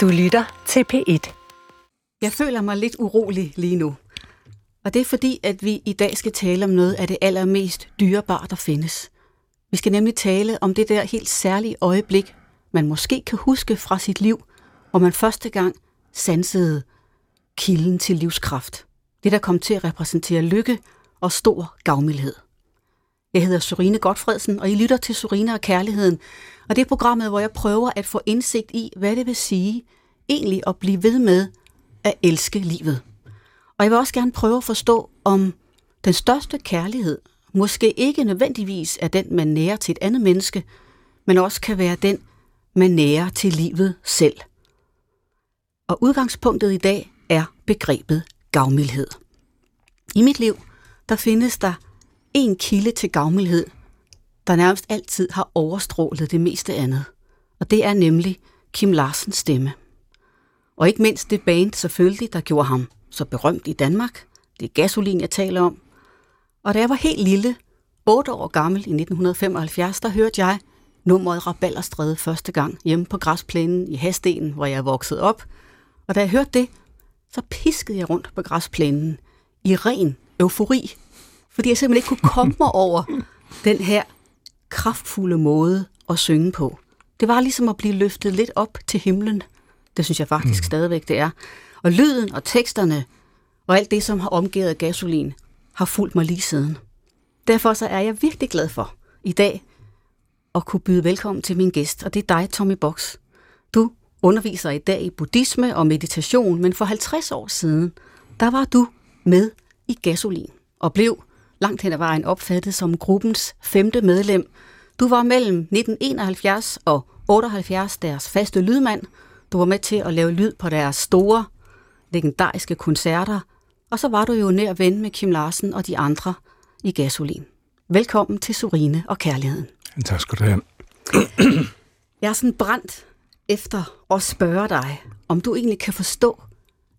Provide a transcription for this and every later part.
Du lytter til P1. Jeg føler mig lidt urolig lige nu. Og det er fordi, at vi i dag skal tale om noget af det allermest dyrebare, der findes. Vi skal nemlig tale om det der helt særlige øjeblik, man måske kan huske fra sit liv, hvor man første gang sansede kilden til livskraft. Det, der kom til at repræsentere lykke og stor gavmildhed. Jeg hedder Sorine Godfredsen, og I lytter til Sorine og Kærligheden. Og det er programmet, hvor jeg prøver at få indsigt i, hvad det vil sige egentlig at blive ved med at elske livet. Og jeg vil også gerne prøve at forstå, om den største kærlighed måske ikke nødvendigvis er den, man nærer til et andet menneske, men også kan være den, man nærer til livet selv. Og udgangspunktet i dag er begrebet gavmildhed. I mit liv, der findes der en kilde til gavmildhed, der nærmest altid har overstrålet det meste andet. Og det er nemlig Kim Larsens stemme. Og ikke mindst det band selvfølgelig, der gjorde ham så berømt i Danmark. Det er gasolin, jeg taler om. Og da jeg var helt lille, 8 år gammel i 1975, der hørte jeg nummeret Rabalderstræde første gang hjemme på græsplænen i Hastenen, hvor jeg voksede op. Og da jeg hørte det, så piskede jeg rundt på græsplænen i ren eufori, fordi jeg simpelthen ikke kunne komme mig over den her kraftfulde måde at synge på. Det var ligesom at blive løftet lidt op til himlen. Det synes jeg faktisk mm. stadigvæk, det er. Og lyden og teksterne og alt det, som har omgivet gasolin, har fulgt mig lige siden. Derfor så er jeg virkelig glad for i dag at kunne byde velkommen til min gæst, og det er dig, Tommy Box. Du underviser i dag i buddhisme og meditation, men for 50 år siden, der var du med i gasolin og blev langt hen ad vejen opfattet som gruppens femte medlem. Du var mellem 1971 og 78 deres faste lydmand. Du var med til at lave lyd på deres store, legendariske koncerter. Og så var du jo nær ven med Kim Larsen og de andre i Gasolin. Velkommen til Surine og Kærligheden. Tak skal du have. Jeg er sådan brændt efter at spørge dig, om du egentlig kan forstå,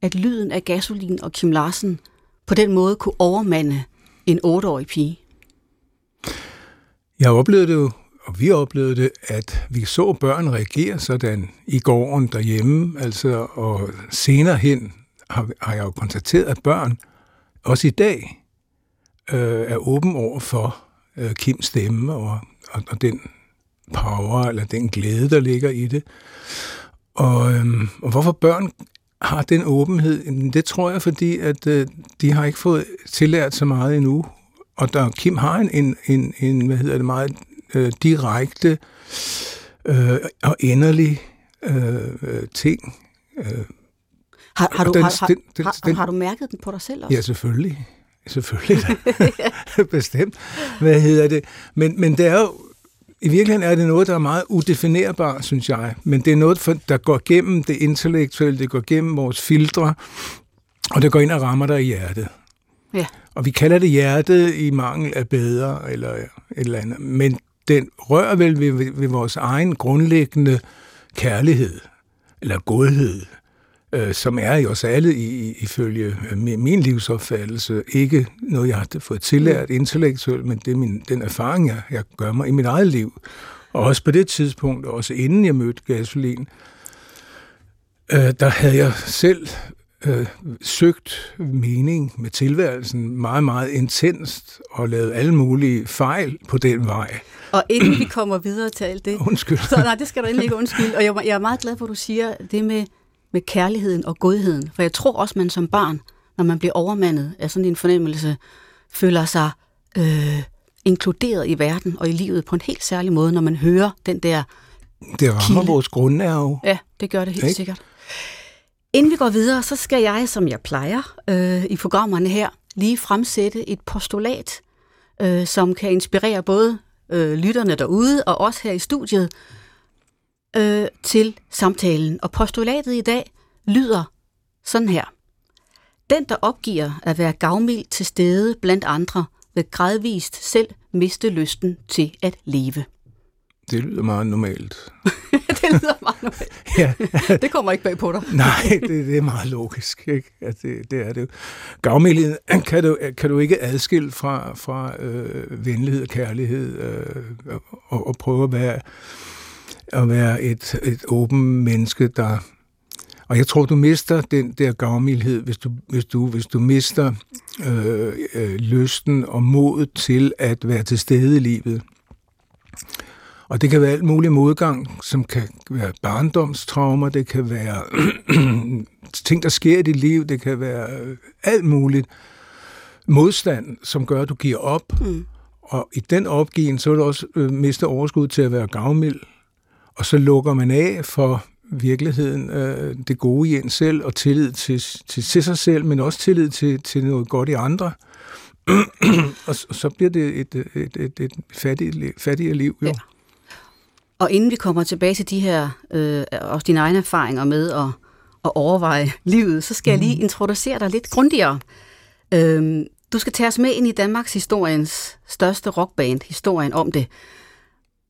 at lyden af Gasolin og Kim Larsen på den måde kunne overmande en otteårig pige? Jeg oplevede det jo, og vi oplevede det, at vi så børn reagere sådan i gården derhjemme, altså, og senere hen har, har jeg jo konstateret, at børn også i dag øh, er åben over for øh, Kims stemme og, og, og den power eller den glæde, der ligger i det. Og, øhm, og hvorfor børn har den åbenhed? Det tror jeg, fordi at øh, de har ikke fået tillært så meget endnu. Og der, Kim har en, en, en, en hvad hedder det, meget øh, direkte øh, og enderlig øh, ting. Øh, har, har, du, den, har, den, den, har, den, har du mærket den på dig selv også? Ja, selvfølgelig. Selvfølgelig. Bestemt. Hvad hedder det? Men, men det er jo i virkeligheden er det noget, der er meget udefinerbart, synes jeg. Men det er noget, der går gennem det intellektuelle, det går gennem vores filtre, og det går ind og rammer dig i hjertet. Ja. Og vi kalder det hjertet i mangel af bedre, eller et eller andet. Men den rører vel ved, ved, vores egen grundlæggende kærlighed, eller godhed øh, som er i os alle i, ifølge øh, min livsopfattelse. Ikke noget, jeg har fået tillært mm. intellektuelt, men det er min, den erfaring, jeg, jeg gør mig i mit eget liv. Og også på det tidspunkt, også inden jeg mødte gasolin, øh, der havde jeg selv øh, søgt mening med tilværelsen meget, meget intenst og lavet alle mulige fejl på den vej. Og inden vi kommer videre til alt det... Undskyld. Så nej, det skal du endelig ikke undskylde. Og jeg, jeg er meget glad for, at du siger det med med kærligheden og godheden. For jeg tror også, man som barn, når man bliver overmandet af sådan en fornemmelse, føler sig øh, inkluderet i verden og i livet på en helt særlig måde, når man hører den der Det rammer kilde. vores grundnerve. Ja, det gør det helt Ik? sikkert. Inden vi går videre, så skal jeg, som jeg plejer øh, i programmerne her, lige fremsætte et postulat, øh, som kan inspirere både øh, lytterne derude og os her i studiet, øh, til samtalen. Og postulatet i dag lyder sådan her. Den, der opgiver at være gavmild til stede blandt andre, vil gradvist selv miste lysten til at leve. Det lyder meget normalt. det lyder meget normalt. ja. det kommer ikke bag på dig. Nej, det, det er meget logisk. Ikke? At det, det er det jo. Gavmildhed kan du, kan du ikke adskille fra, fra øh, venlighed og kærlighed øh, og, og prøve at være at være et, et åben menneske, der Og jeg tror, du mister den der gavmildhed, hvis du, hvis du, hvis du mister øh, øh, lysten og modet til at være til stede i livet. Og det kan være alt muligt modgang, som kan være barndomstraumer, det kan være ting, der sker i dit liv, det kan være øh, alt muligt modstand, som gør, at du giver op. Mm. Og i den opgiven, så er du også øh, mister overskud til at være gavmild. Og så lukker man af for virkeligheden, øh, det gode i en selv, og tillid til, til, til sig selv, men også tillid til, til noget godt i andre. og så bliver det et, et, et, et fattigt, fattigere liv, jo. Ja. Og inden vi kommer tilbage til de her, øh, også dine egne erfaringer med at, at overveje livet, så skal mm. jeg lige mhm. introducere dig lidt grundigere. Øh, du skal tage os med ind i Danmarks historiens største rockband, historien om det.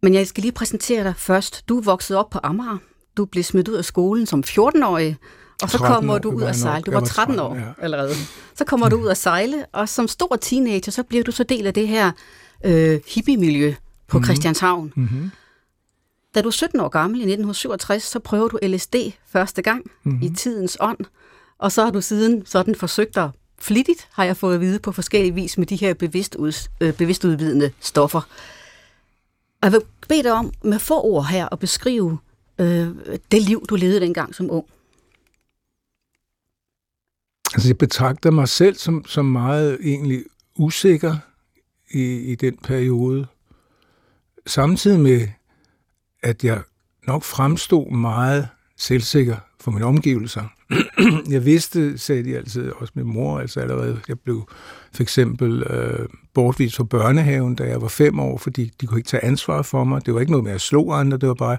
Men jeg skal lige præsentere dig først. Du vokset op på Amager. Du blev smidt ud af skolen som 14-årig, og så kommer du ud at sejle. Du var 13 år allerede. Så kommer du ud at sejle, og som stor teenager, så bliver du så del af det her øh, hippie-miljø på mm-hmm. Christianshavn. Mm-hmm. Da du er 17 år gammel i 1967, så prøver du LSD første gang mm-hmm. i tidens ånd, og så har du siden sådan forsøgt dig flittigt, har jeg fået at vide på forskellige vis med de her bevidst ud, øh, bevidstudvidende stoffer. Og jeg vil bede dig om med få ord her at beskrive øh, det liv, du levede dengang som ung. Altså, jeg betragter mig selv som, som meget egentlig usikker i, i den periode. Samtidig med, at jeg nok fremstod meget selvsikker for mine omgivelser. jeg vidste, sagde de altid, også min mor, altså allerede, jeg blev for eksempel øh, bortvist fra børnehaven, da jeg var fem år, fordi de kunne ikke tage ansvar for mig. Det var ikke noget med at slå andre, det var bare,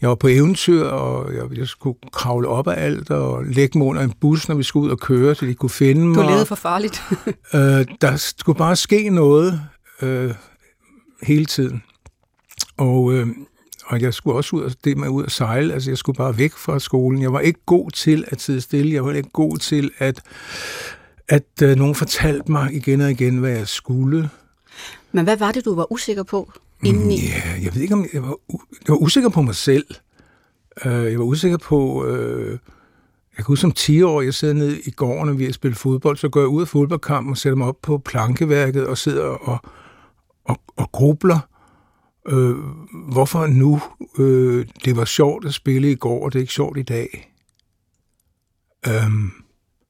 jeg var på eventyr, og jeg, jeg skulle kravle op af alt, og lægge mig under en bus, når vi skulle ud og køre, så de kunne finde mig. Du levede for farligt. øh, der skulle bare ske noget øh, hele tiden. Og øh, og jeg skulle også ud og det med ud og sejle. Altså, jeg skulle bare væk fra skolen. Jeg var ikke god til at sidde stille. Jeg var ikke god til at, at uh, nogen fortalte mig igen og igen, hvad jeg skulle. Men hvad var det, du var usikker på indeni? Mm, ja, jeg ved ikke, om jeg var, jeg var usikker på mig selv. Uh, jeg var usikker på... Uh, jeg kan huske som 10 år, jeg sidder nede i gården, og vi har spillet fodbold, så går jeg ud af fodboldkampen og sætter mig op på plankeværket og sidder og, og, og grubler øh, hvorfor nu øh, det var sjovt at spille i går, og det er ikke sjovt i dag. Um,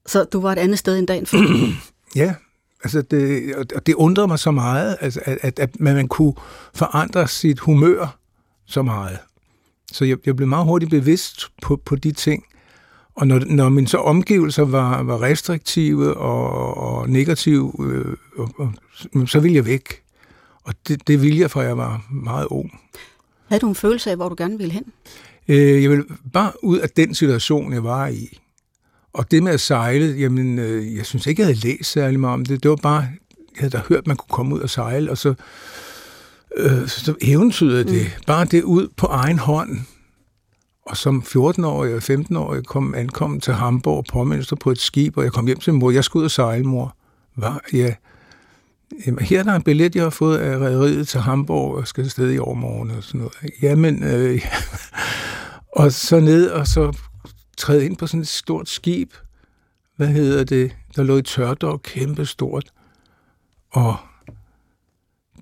så du var et andet sted en dag før? ja, altså det, og det undrede mig så meget, altså, at, at, at man kunne forandre sit humør så meget. Så jeg, jeg blev meget hurtigt bevidst på, på de ting. Og når, når mine så omgivelser var, var restriktive og, og negative, øh, og, og, så ville jeg væk. Og det, det ville jeg, for jeg var meget ung. Havde du en følelse af, hvor du gerne ville hen? Øh, jeg ville bare ud af den situation, jeg var i. Og det med at sejle, jamen, øh, jeg synes ikke, jeg havde læst særlig meget om det. Det var bare, jeg havde da hørt, at man kunne komme ud og sejle, og så, øh, så eventyrede det. Mm. Bare det ud på egen hånd. Og som 14-årig og 15-årig kom ankom til Hamburg og på et skib, og jeg kom hjem til mor. Jeg skulle ud og sejle, mor. Var, ja, her er der en billet, jeg har fået af rædderiet til Hamburg, og skal afsted i overmorgen og sådan noget. Jamen, øh, ja. og så ned og så træde ind på sådan et stort skib. Hvad hedder det? Der lå i tørdok, kæmpe stort. Og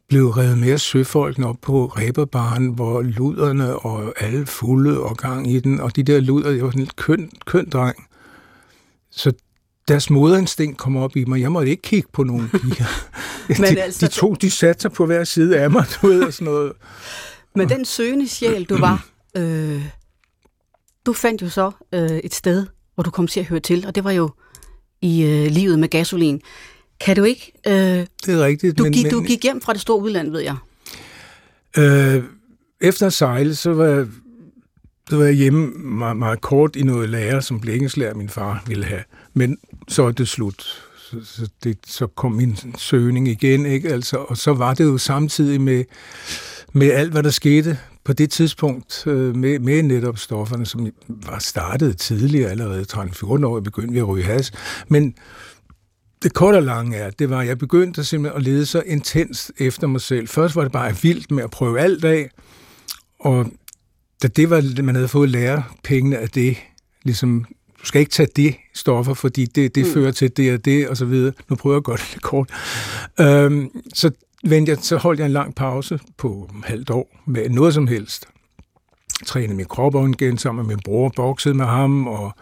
blev revet med søfolkene op på ræberbaren, hvor luderne og alle fulde og gang i den, og de der luder, jeg var sådan en køn, køn dreng. Så deres moderinstinkt kom op i mig. Jeg måtte ikke kigge på nogen piger. Men de, altså, de to, de satte sig på hver side af mig, du ved, og sådan noget. Men den søgende sjæl, du var, øh, du fandt jo så øh, et sted, hvor du kom til at høre til, og det var jo i øh, livet med gasolin. Kan du ikke... Øh, det er rigtigt. Du, men, gik, men, du gik hjem fra det store udland, ved jeg. Øh, efter at sejle, så var jeg, så var jeg hjemme meget, meget kort i noget lærer, som blikkenslager min far ville have. Men så er det slut. Så, så, det, så kom min søgning igen, ikke? Altså, og så var det jo samtidig med, med alt, hvad der skete på det tidspunkt øh, med, med netop stofferne, som var startet tidligere, allerede 13-14 år, begyndte vi at ryge has. Men det korte og lange er, det var, at jeg begyndte simpelthen at lede så intens efter mig selv. Først var det bare vildt med at prøve alt af, og da det var, man havde fået lære pengene af det, ligesom du skal ikke tage det stoffer, fordi det, det mm. fører til det og det, og så videre. Nu prøver jeg godt lidt kort. Øhm, så, vendte jeg, så holdt jeg en lang pause på halvt år med noget som helst. Trænede min krop igen sammen med min bror, boxede med ham, og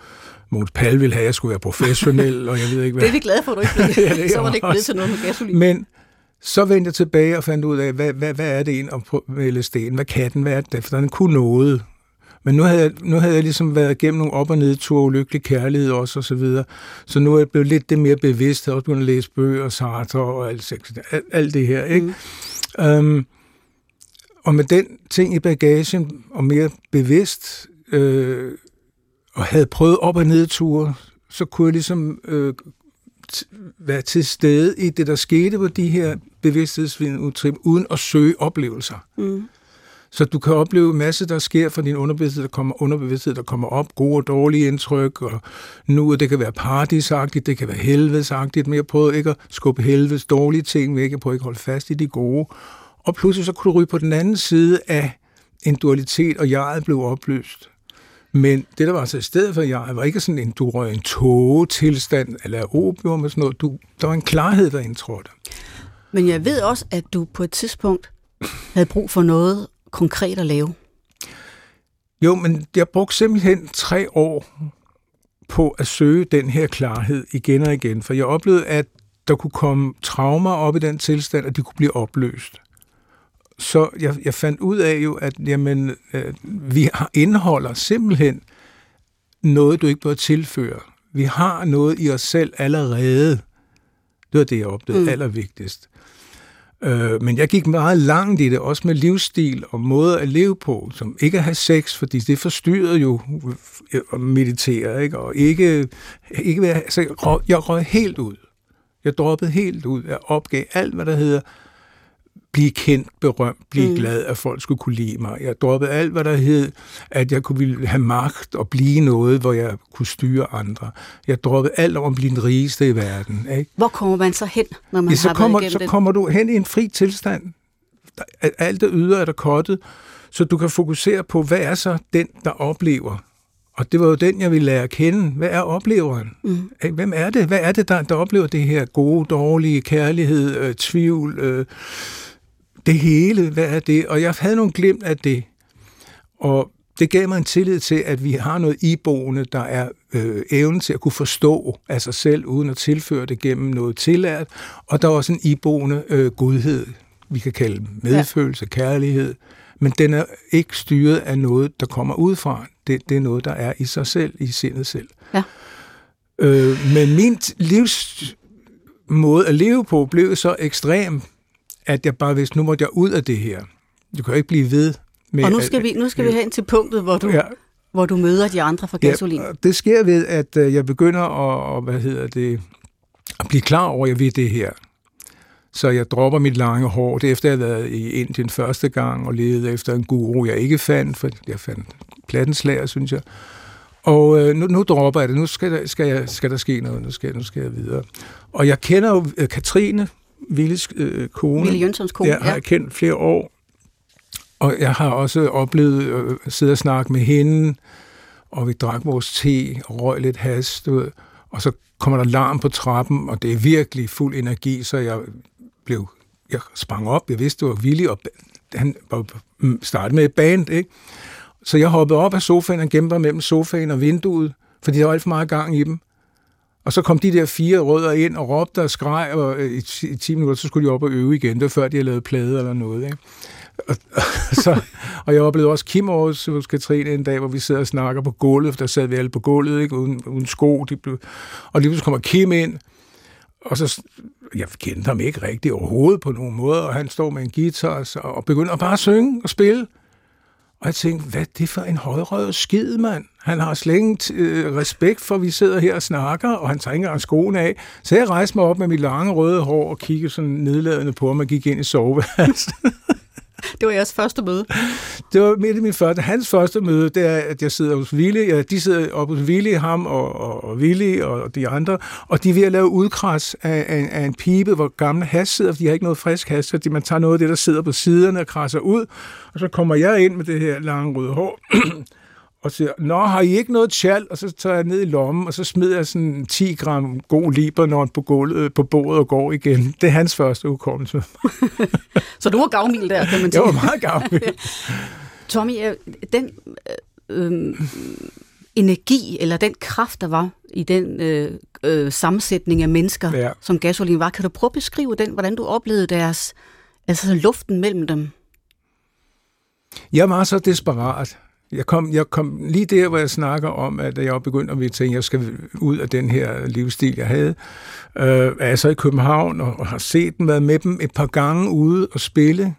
Måns Pal ville have, at jeg skulle være professionel, og jeg ved ikke hvad. Det er vi glade for, at du ikke blev. ja, så var det ikke blevet til noget med gasolin. Men så vendte jeg tilbage og fandt ud af, hvad, hvad, hvad er det en med LSD'en? Hvad kan den? Hvad er det? For den kunne noget. Men nu havde, jeg, nu havde jeg ligesom været igennem nogle op- og nedture, ulykkelig kærlighed også, og så videre. Så nu er jeg blevet lidt det mere bevidst. Jeg har også begyndt at læse bøger, Sartre og alt, alt, alt det her. Ikke? Mm. Um, og med den ting i bagagen, og mere bevidst, øh, og havde prøvet op- og nedture, så kunne jeg ligesom øh, være til stede i det, der skete på de her bevidsthedsudtrin, uden at søge oplevelser. Mm. Så du kan opleve en masse, der sker fra din underbevidsthed, der kommer, underbevidsthed, der kommer op, gode og dårlige indtryk, og nu det kan være paradisagtigt, det kan være helvedesagtigt, men jeg prøver ikke at skubbe helvedes dårlige ting væk, jeg prøver ikke at holde fast i de gode. Og pludselig så kunne du ryge på den anden side af en dualitet, og jeg blev opløst. Men det, der var så i stedet for jeg, var ikke sådan en, du røg en tågetilstand, eller opium og sådan noget. Du, der var en klarhed, der indtrådte. Men jeg ved også, at du på et tidspunkt havde brug for noget konkret at lave. Jo, men jeg brugte simpelthen tre år på at søge den her klarhed igen og igen, for jeg oplevede, at der kunne komme traumer op i den tilstand, at de kunne blive opløst. Så jeg, jeg fandt ud af jo, at jamen, øh, vi indeholder simpelthen noget, du ikke bør tilføre. Vi har noget i os selv allerede. Det var det, jeg opdagede mm. allervigtigst. Øh, men jeg gik meget langt i det, også med livsstil og måde at leve på, som ikke at have sex, fordi det forstyrrede jo øh, at meditere, ikke? og ikke, ikke være, altså, jeg, røg, jeg røg helt ud. Jeg droppede helt ud. Jeg opgav alt, hvad der hedder blive kendt, berømt, blive mm. glad, at folk skulle kunne lide mig. Jeg droppede alt, hvad der hed, at jeg kunne ville have magt og blive noget, hvor jeg kunne styre andre. Jeg droppede alt om at blive den rigeste i verden. Ikke? Hvor kommer man så hen, når man ja, så har kommer, været Så det? kommer du hen i en fri tilstand. Alt det ydre er der kottet, så du kan fokusere på, hvad er så den, der oplever. Og det var jo den, jeg ville lære at kende. Hvad er opleveren? Mm. Hvem er det? Hvad er det, der, der oplever det her gode, dårlige, kærlighed, øh, tvivl, øh, det hele, hvad er det? Og jeg havde nogle glimt af det. Og det gav mig en tillid til, at vi har noget iboende, der er øh, evnen til at kunne forstå af sig selv, uden at tilføre det gennem noget tillært. Og der er også en iboende øh, godhed, vi kan kalde medfølelse, ja. kærlighed. Men den er ikke styret af noget, der kommer udefra. Det, det er noget, der er i sig selv, i sindet selv. Ja. Øh, men min livs måde at leve på blev så ekstrem, at jeg bare vidste, nu måtte jeg ud af det her. Du kan jo ikke blive ved med... Og nu skal, at, vi, nu skal vi hen til punktet, hvor du, ja, hvor du møder de andre fra gasolin. Ja, det sker ved, at øh, jeg begynder at, hvad hedder det, at blive klar over, at jeg ved det her. Så jeg dropper mit lange hår. Det efter, jeg har været i Indien første gang og levede efter en guru, jeg ikke fandt, for jeg fandt plattenslager, synes jeg. Og øh, nu, nu dropper jeg det. Nu skal der, skal, jeg, skal der ske noget. Nu skal, nu skal jeg videre. Og jeg kender jo øh, Katrine, Willes øh, kone. Ville Jønssons kone, Jeg har ja. kendt flere år, og jeg har også oplevet at øh, sidde og snakke med hende, og vi drak vores te og røg lidt has, du ved, og så kommer der larm på trappen, og det er virkelig fuld energi, så jeg blev, jeg sprang op, jeg vidste, det var Willy, og han var startet med et band, ikke? Så jeg hoppede op af sofaen og gemte mig mellem sofaen og vinduet, fordi der var alt for meget gang i dem. Og så kom de der fire rødder ind og råbte og skreg, og øh, i, 10 minutter, så skulle de op og øve igen. Det var før, de havde lavet plade eller noget. Ikke? Og, og, så, og jeg oplevede også Kim hos, hos Katrine en dag, hvor vi sidder og snakker på gulvet, for der sad vi alle på gulvet, ikke? Uden, uden sko. De blev, og lige pludselig kommer Kim ind, og så, jeg kendte ham ikke rigtig overhovedet på nogen måde, og han står med en guitar og, og begynder bare at synge og spille. Og jeg tænkte, hvad er det for en højrøvet skid, mand? Han har slet ingen øh, respekt for, at vi sidder her og snakker, og han tager ikke engang skoene af. Så jeg rejste mig op med mit lange røde hår og kiggede sådan nedladende på ham og gik ind i soveværelset. Det var jeres første møde? Det var midt i min første. Hans første møde, det er, at jeg sidder hos Willy. Ja, de sidder oppe hos Willy, ham og, og, og Willy og de andre, og de er ved at lave udkras af, af, af en pibe, hvor gamle has sidder, for de har ikke noget frisk has, så de, man tager noget af det, der sidder på siderne og krasser ud, og så kommer jeg ind med det her lange røde hår, og siger, Nå, har I ikke noget tjal? Og så tager jeg ned i lommen, og så smider jeg sådan 10 gram god Libanon på, gulvet, på bordet og går igen. Det er hans første udkommelse. så du var gavmild der, kan man sige. Jeg var meget gavmild. Tommy, øh, den øh, øh, energi, eller den kraft, der var i den øh, øh, sammensætning af mennesker, ja. som gasolin var, kan du prøve at beskrive den, hvordan du oplevede deres, altså luften mellem dem? Jeg var så desperat. Jeg kom, jeg kom lige der, hvor jeg snakker om, at jeg begyndte at tænke, at jeg skal ud af den her livsstil, jeg havde. Øh, er jeg så i København og, og har set dem, været med dem et par gange ude og spille,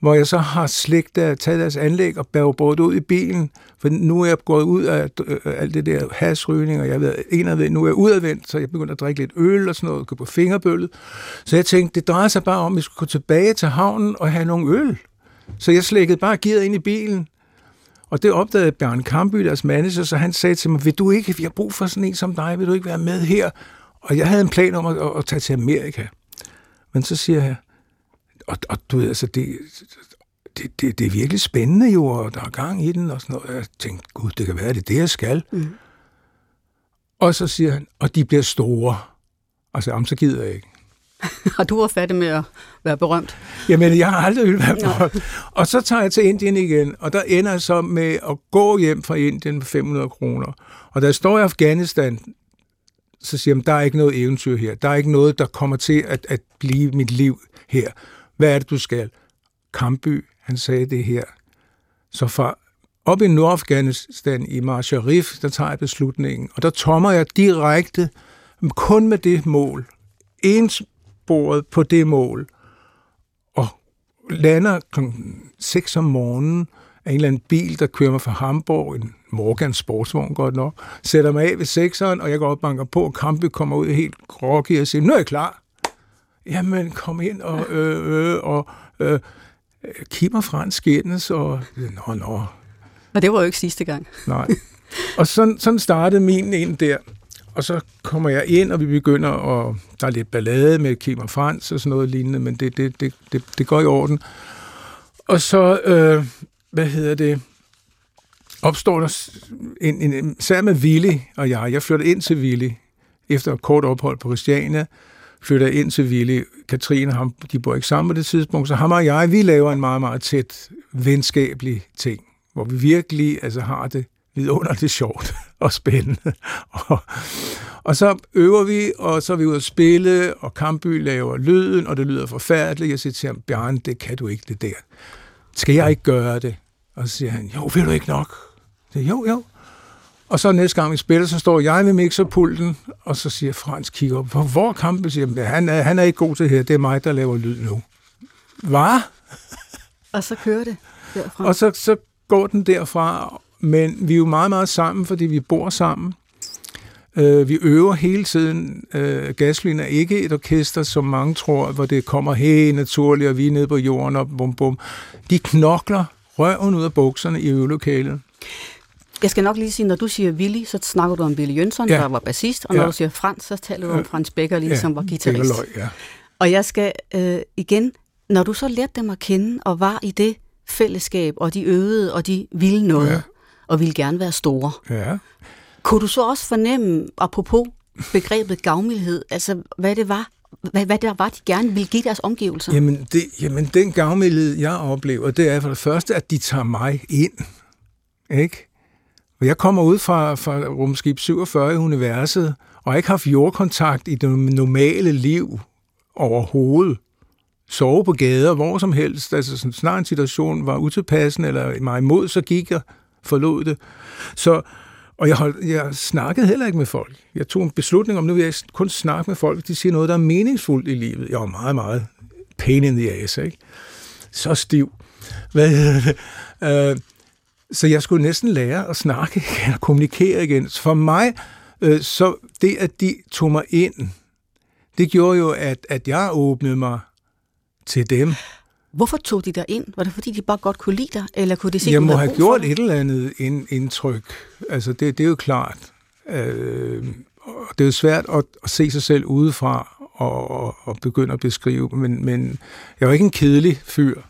hvor jeg så har slægt der, taget deres anlæg og bæret både ud i bilen, for nu er jeg gået ud af øh, alt det der hasrygning, og jeg ved, en af nu er jeg udadvendt, så jeg begynder at drikke lidt øl og sådan noget, gå på fingerbøllet. Så jeg tænkte, det drejer sig bare om, at vi skulle gå tilbage til havnen og have nogle øl. Så jeg slækkede bare gearet ind i bilen, og det opdagede Bjørn Kamby, deres manager, så han sagde til mig, vil du ikke, vi har brug for sådan en som dig, vil du ikke være med her? Og jeg havde en plan om at, at, at tage til Amerika. Men så siger jeg, og, og du ved, altså, det, det, det, det er virkelig spændende jo, og der er gang i den, og sådan noget. Jeg tænkte, gud, det kan være, det er det, jeg skal. Mm. Og så siger han, og de bliver store. Og så, jamen, så gider jeg ikke. Og du færdig med at være berømt? Jamen, jeg har aldrig vil være berømt. Og så tager jeg til Indien igen, og der ender jeg så med at gå hjem fra Indien med 500 kroner. Og da jeg står i Afghanistan, så siger jeg, der er ikke noget eventyr her. Der er ikke noget, der kommer til at, at blive mit liv her. Hvad er det, du skal? Kamby, han sagde det her. Så fra op i Nordafghanistan i Mar Sharif, der tager jeg beslutningen, og der tommer jeg direkte, kun med det mål, ensporet på det mål, og lander kl. 6 om morgenen af en eller anden bil, der kører mig fra Hamburg, en Morgan sportsvogn godt nok, sætter mig af ved sekseren, og jeg går op og banker på, og Kampe kommer ud helt groggy og siger, nu er jeg klar. Jamen, kom ind og, øh, øh, og øh, Kim og Frans skændes, og nå, nå. Og det var jo ikke sidste gang. Nej. Og sådan, sådan startede min ind der. Og så kommer jeg ind, og vi begynder, og der er lidt ballade med Kim og Frans og sådan noget lignende, men det, det, det, det, det går i orden. Og så, øh, hvad hedder det, opstår der en, en, en sammen med Willy og jeg. Jeg flytter ind til Willy efter et kort ophold på Christiania, flytter ind til Willy. Katrine, ham, de bor ikke sammen på det tidspunkt, så ham og jeg, vi laver en meget, meget tæt venskabelig ting, hvor vi virkelig altså, har det vidunderligt sjovt og spændende. Og, og så øver vi, og så er vi ude at spille, og Kampby laver lyden, og det lyder forfærdeligt. Jeg siger til ham, Bjørn, det kan du ikke, det der. Skal jeg ikke gøre det? Og så siger han, jo, vil du ikke nok? Så, jo, jo. Og så næste gang vi spiller, så står jeg ved mixerpulten, og så siger Frans, kigger op, hvor er kampen? Siger, han, er, han er ikke god til det her, det er mig, der laver lyd nu. Hvad? Og så kører det derfra. Og så, så går den derfra, men vi er jo meget, meget sammen, fordi vi bor sammen. Øh, vi øver hele tiden. Øh, Gaslin er ikke et orkester, som mange tror, hvor det kommer helt naturligt, og vi er nede på jorden og bum bum. De knokler røven ud af bukserne i øvelokalet. Jeg skal nok lige sige, når du siger Willy, så snakker du om Billy Jønsson, ja. der var bassist, og når ja. du siger Frans, så taler du om Frans Becker, lige, ja. som var guitarist. ja. Og jeg skal øh, igen, når du så lærte dem at kende, og var i det fællesskab, og de øvede, og de ville noget, ja. Og ville gerne være store. Ja. Kunne du så også fornemme, apropos begrebet gavmildhed, altså hvad det var, hvad, hvad der var, de gerne ville give deres omgivelser? Jamen, det, jamen den gavmildhed, jeg oplever, det er for det første, at de tager mig ind. Ikke? Og jeg kommer ud fra, fra rumskib 47 i universet, og har ikke haft jordkontakt i det normale liv overhovedet. Sove på gader, hvor som helst. Altså sådan, snart en situation var utilpassende, eller mig imod, så gik jeg, forlod det. Så, og jeg, hold, jeg snakkede heller ikke med folk. Jeg tog en beslutning om, nu vil jeg kun snakke med folk, de siger noget, der er meningsfuldt i livet. Jeg var meget, meget pain in the ass, ikke? Så stiv. Hvad hedder det? Øh, så jeg skulle næsten lære at snakke igen og kommunikere igen. Så for mig, øh, så det, at de tog mig ind, det gjorde jo, at, at jeg åbnede mig til dem. Hvorfor tog de dig ind? Var det fordi, de bare godt kunne lide dig, eller kunne de se, Jeg må have gjort et eller andet indtryk. Altså, det, det er jo klart. Øh, det er jo svært at, at se sig selv udefra og, og, og begynde at beskrive, men, men jeg var ikke en kedelig fyr.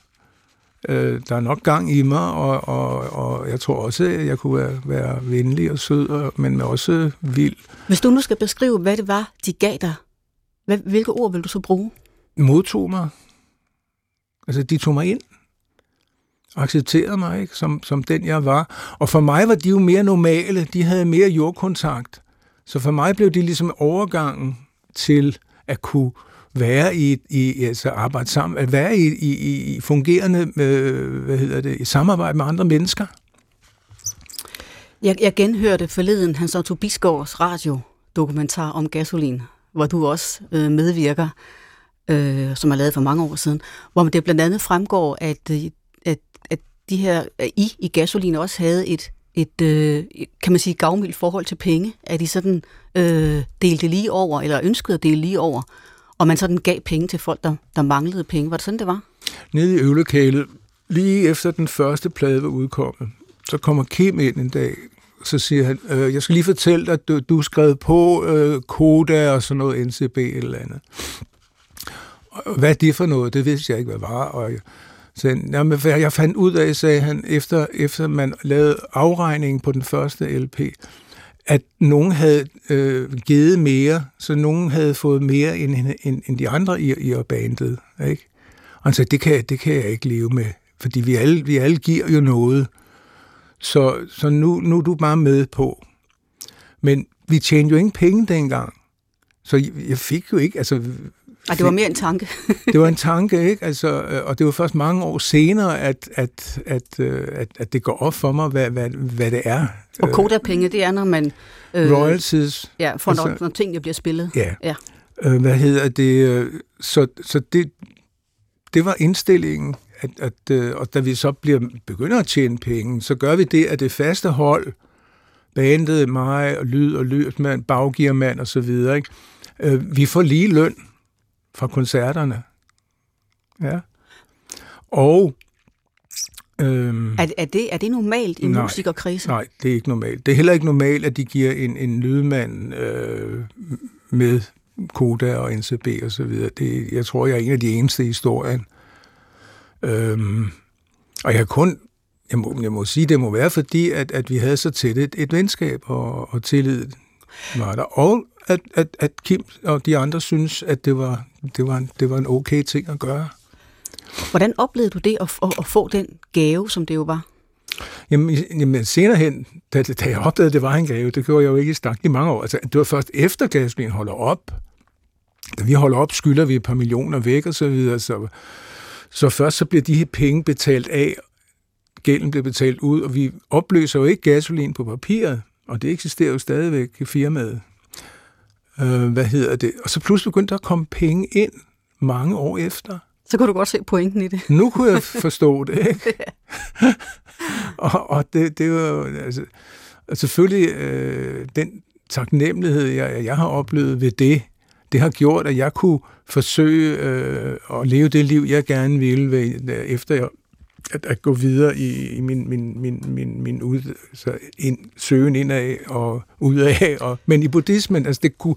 Øh, der er nok gang i mig, og, og, og jeg tror også, at jeg kunne være, være venlig og sød, og, men også vild. Hvis du nu skal beskrive, hvad det var, de gav dig, hvad, hvilke ord vil du så bruge? Modtog mig. Altså, de tog mig ind accepterede mig ikke, som, som den jeg var. Og for mig var de jo mere normale, de havde mere jordkontakt. Så for mig blev det ligesom overgangen til at kunne være i, i altså arbejde sammen, at være i, i, i fungerende øh, hvad hedder det, i samarbejde med andre mennesker. Jeg, jeg genhørte forleden Hans Otto Bisgaards radiodokumentar om gasolin, hvor du også øh, medvirker, øh, som er lavet for mange år siden, hvor det blandt andet fremgår, at, øh, at, at de her, at I i gasolin også havde et, et øh, kan man sige, gavmildt forhold til penge, at I sådan øh, delte lige over, eller ønskede at dele lige over, og man sådan gav penge til folk, der, der manglede penge. Var det sådan, det var? Nede i øvlekælet, lige efter den første plade var udkommet, så kommer Kim ind en dag, så siger han, øh, jeg skal lige fortælle dig, at du, du skrev på øh, Koda og sådan noget NCB eller andet. Hvad det for noget? Det vidste jeg ikke, hvad var. Og jeg, så, jamen, jeg fandt ud af, sagde han, efter, efter man lavede afregningen på den første LP, at nogen havde øh, givet mere, så nogen havde fået mere end, end, end de andre i, i bandet. Ikke? Og han sagde, det kan, det kan jeg ikke leve med, fordi vi alle, vi alle giver jo noget. Så, så nu, nu er du bare med på. Men vi tjente jo ingen penge dengang. Så jeg fik jo ikke, altså og det var mere en tanke. det var en tanke, ikke? Altså, øh, og det var først mange år senere, at, at, at, øh, at, at det går op for mig, hvad, hvad, hvad det er. Og kodapenge, det er, når man... Øh, Royalties. Ja, for altså, når, når tingene bliver spillet. Ja. ja. Øh, hvad hedder det? Så, så det, det var indstillingen, at, at, og da vi så bliver, begynder at tjene penge, så gør vi det, at det faste hold, bandet, mig og lyd og lydmand, baggearmand og så videre, ikke? vi får lige løn fra koncerterne. Ja. Og Øhm, er, er, det, er det normalt i nej, musikerkredse? Nej, det er ikke normalt. Det er heller ikke normalt, at de giver en, en lydmand øh, med Koda og NCB og så videre. Det, jeg tror, jeg er en af de eneste i historien. Øhm, og jeg kun, jeg må, jeg må sige, det må være fordi, at, at vi havde så tæt et, et venskab og, og tillid var der. Og at, at, at Kim og de andre synes, at det var, det, var, det var en okay ting at gøre. Hvordan oplevede du det at, at, at få den gave, som det jo var? Jamen, jamen senere hen, da, da jeg opdagede, at det var en gave, det gjorde jeg jo ikke i stak i mange år. Altså, det var først efter gasplen holder op. Da vi holder op, skylder vi et par millioner væk og så videre. Så, så først så bliver de her penge betalt af, gælden bliver betalt ud, og vi opløser jo ikke gasolin på papiret, og det eksisterer jo stadigvæk i firmaet. Øh, hvad hedder det? Og så pludselig begyndte der at komme penge ind mange år efter. Så kunne du godt se pointen i det. Nu kunne jeg forstå det, ikke? og, og det, det var altså, selvfølgelig øh, den taknemmelighed, jeg, jeg har oplevet ved det, det har gjort, at jeg kunne forsøge øh, at leve det liv, jeg gerne ville, ved, efter jeg at, at gå videre i, i min, min, min, min, min ud, så ind, søgen indad og udad. Og, men i buddhismen, altså det, kunne,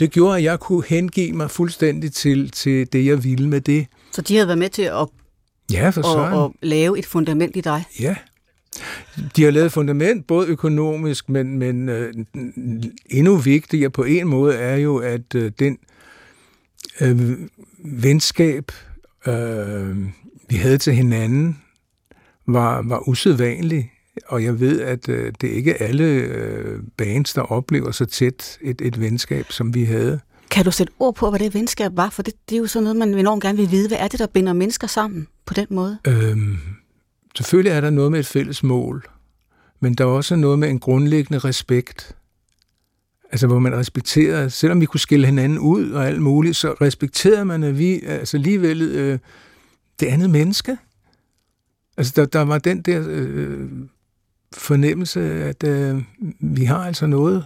det gjorde, at jeg kunne hengive mig fuldstændig til, til det, jeg ville med det. Så de havde været med til at, ja, for at, at lave et fundament i dig? Ja, de har lavet fundament, både økonomisk, men, men øh, endnu vigtigere på en måde er jo, at øh, den øh, venskab, øh, vi havde til hinanden, var, var usædvanlig, og jeg ved, at øh, det er ikke alle øh, bands, der oplever så tæt et, et venskab, som vi havde. Kan du sætte ord på, hvad det venskab var? For det, det er jo sådan noget, man enormt gerne vil vide. Hvad er det, der binder mennesker sammen på den måde? Øhm, selvfølgelig er der noget med et fælles mål, men der er også noget med en grundlæggende respekt. Altså, hvor man respekterer, selvom vi kunne skille hinanden ud og alt muligt, så respekterede man, at vi altså alligevel øh, det andet menneske. Altså, der, der var den der øh, fornemmelse, at øh, vi har altså noget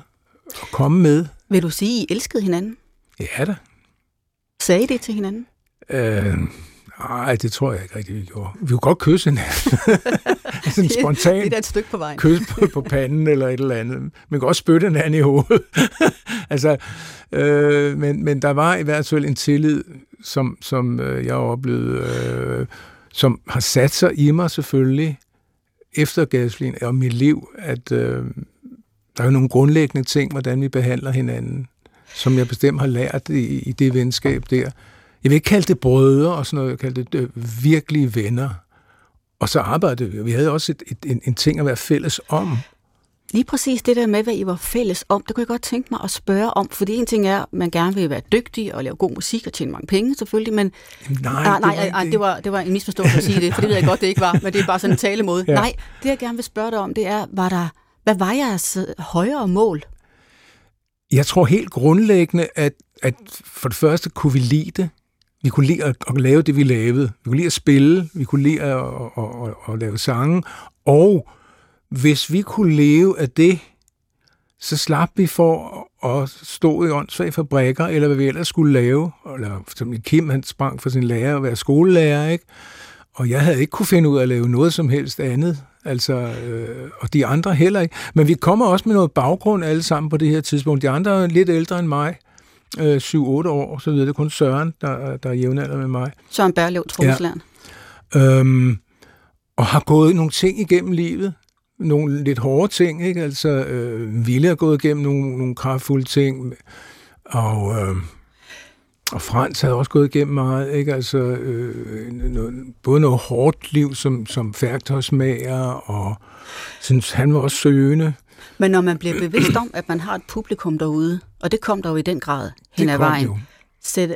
at komme med. Vil du sige, I elskede hinanden? Ja da. Sagde I det til hinanden? Øh, nej, det tror jeg ikke rigtig, vi gjorde. Vi kunne godt kysse hinanden. Sådan spontan. Det er et stykke på vejen. Kys på, på panden eller et eller andet. Man kan også spytte hinanden i hovedet. altså, øh, men, men der var i hvert fald en tillid, som, som øh, jeg oplevede... Øh, som har sat sig i mig selvfølgelig, efter gasolin og mit liv, at øh, der er nogle grundlæggende ting, hvordan vi behandler hinanden, som jeg bestemt har lært i, i det venskab der. Jeg vil ikke kalde det brødre og sådan noget, jeg kalder det øh, virkelige venner. Og så arbejdede vi. Vi havde også et, et, en, en ting at være fælles om. Lige præcis det der med, hvad I var fælles om, det kunne jeg godt tænke mig at spørge om, fordi en ting er, at man gerne vil være dygtig og lave god musik og tjene mange penge selvfølgelig, men Nej, ah, nej, nej, nej det, var, det var en misforståelse at sige det, for det ved jeg godt, det ikke var, men det er bare sådan en talemåde. Ja. Nej, det jeg gerne vil spørge dig om, det er, var der, hvad var jeres øh, højere mål? Jeg tror helt grundlæggende, at, at for det første kunne vi lide det. Vi kunne lide at, at lave det, vi lavede. Vi kunne lide at spille, vi kunne lide at, at, at, at, at lave sange, og hvis vi kunne leve af det, så slap vi for at stå i åndssvage fabrikker, eller hvad vi ellers skulle lave. Eller eksempel Kim, han sprang for sin lærer at være skolelærer, ikke? Og jeg havde ikke kunne finde ud af at lave noget som helst andet. Altså, øh, og de andre heller ikke. Men vi kommer også med noget baggrund alle sammen på det her tidspunkt. De andre er lidt ældre end mig. Øh, 7-8 år, så videre. Det er kun Søren, der, der er jævnalder med mig. Søren Berlev, tromslæren. Ja. Øhm, og har gået nogle ting igennem livet, nogle lidt hårde ting, ikke? Altså, øh, Ville er gået igennem nogle, nogle kraftfulde ting, og, øh, og Frans havde også gået igennem meget, ikke? Altså, øh, noget, både noget hårdt liv som, som færgtøjsmager, og synes, han var også søgende. Men når man bliver bevidst om, at man har et publikum derude, og det kom der jo i den grad hen ad vejen, jo.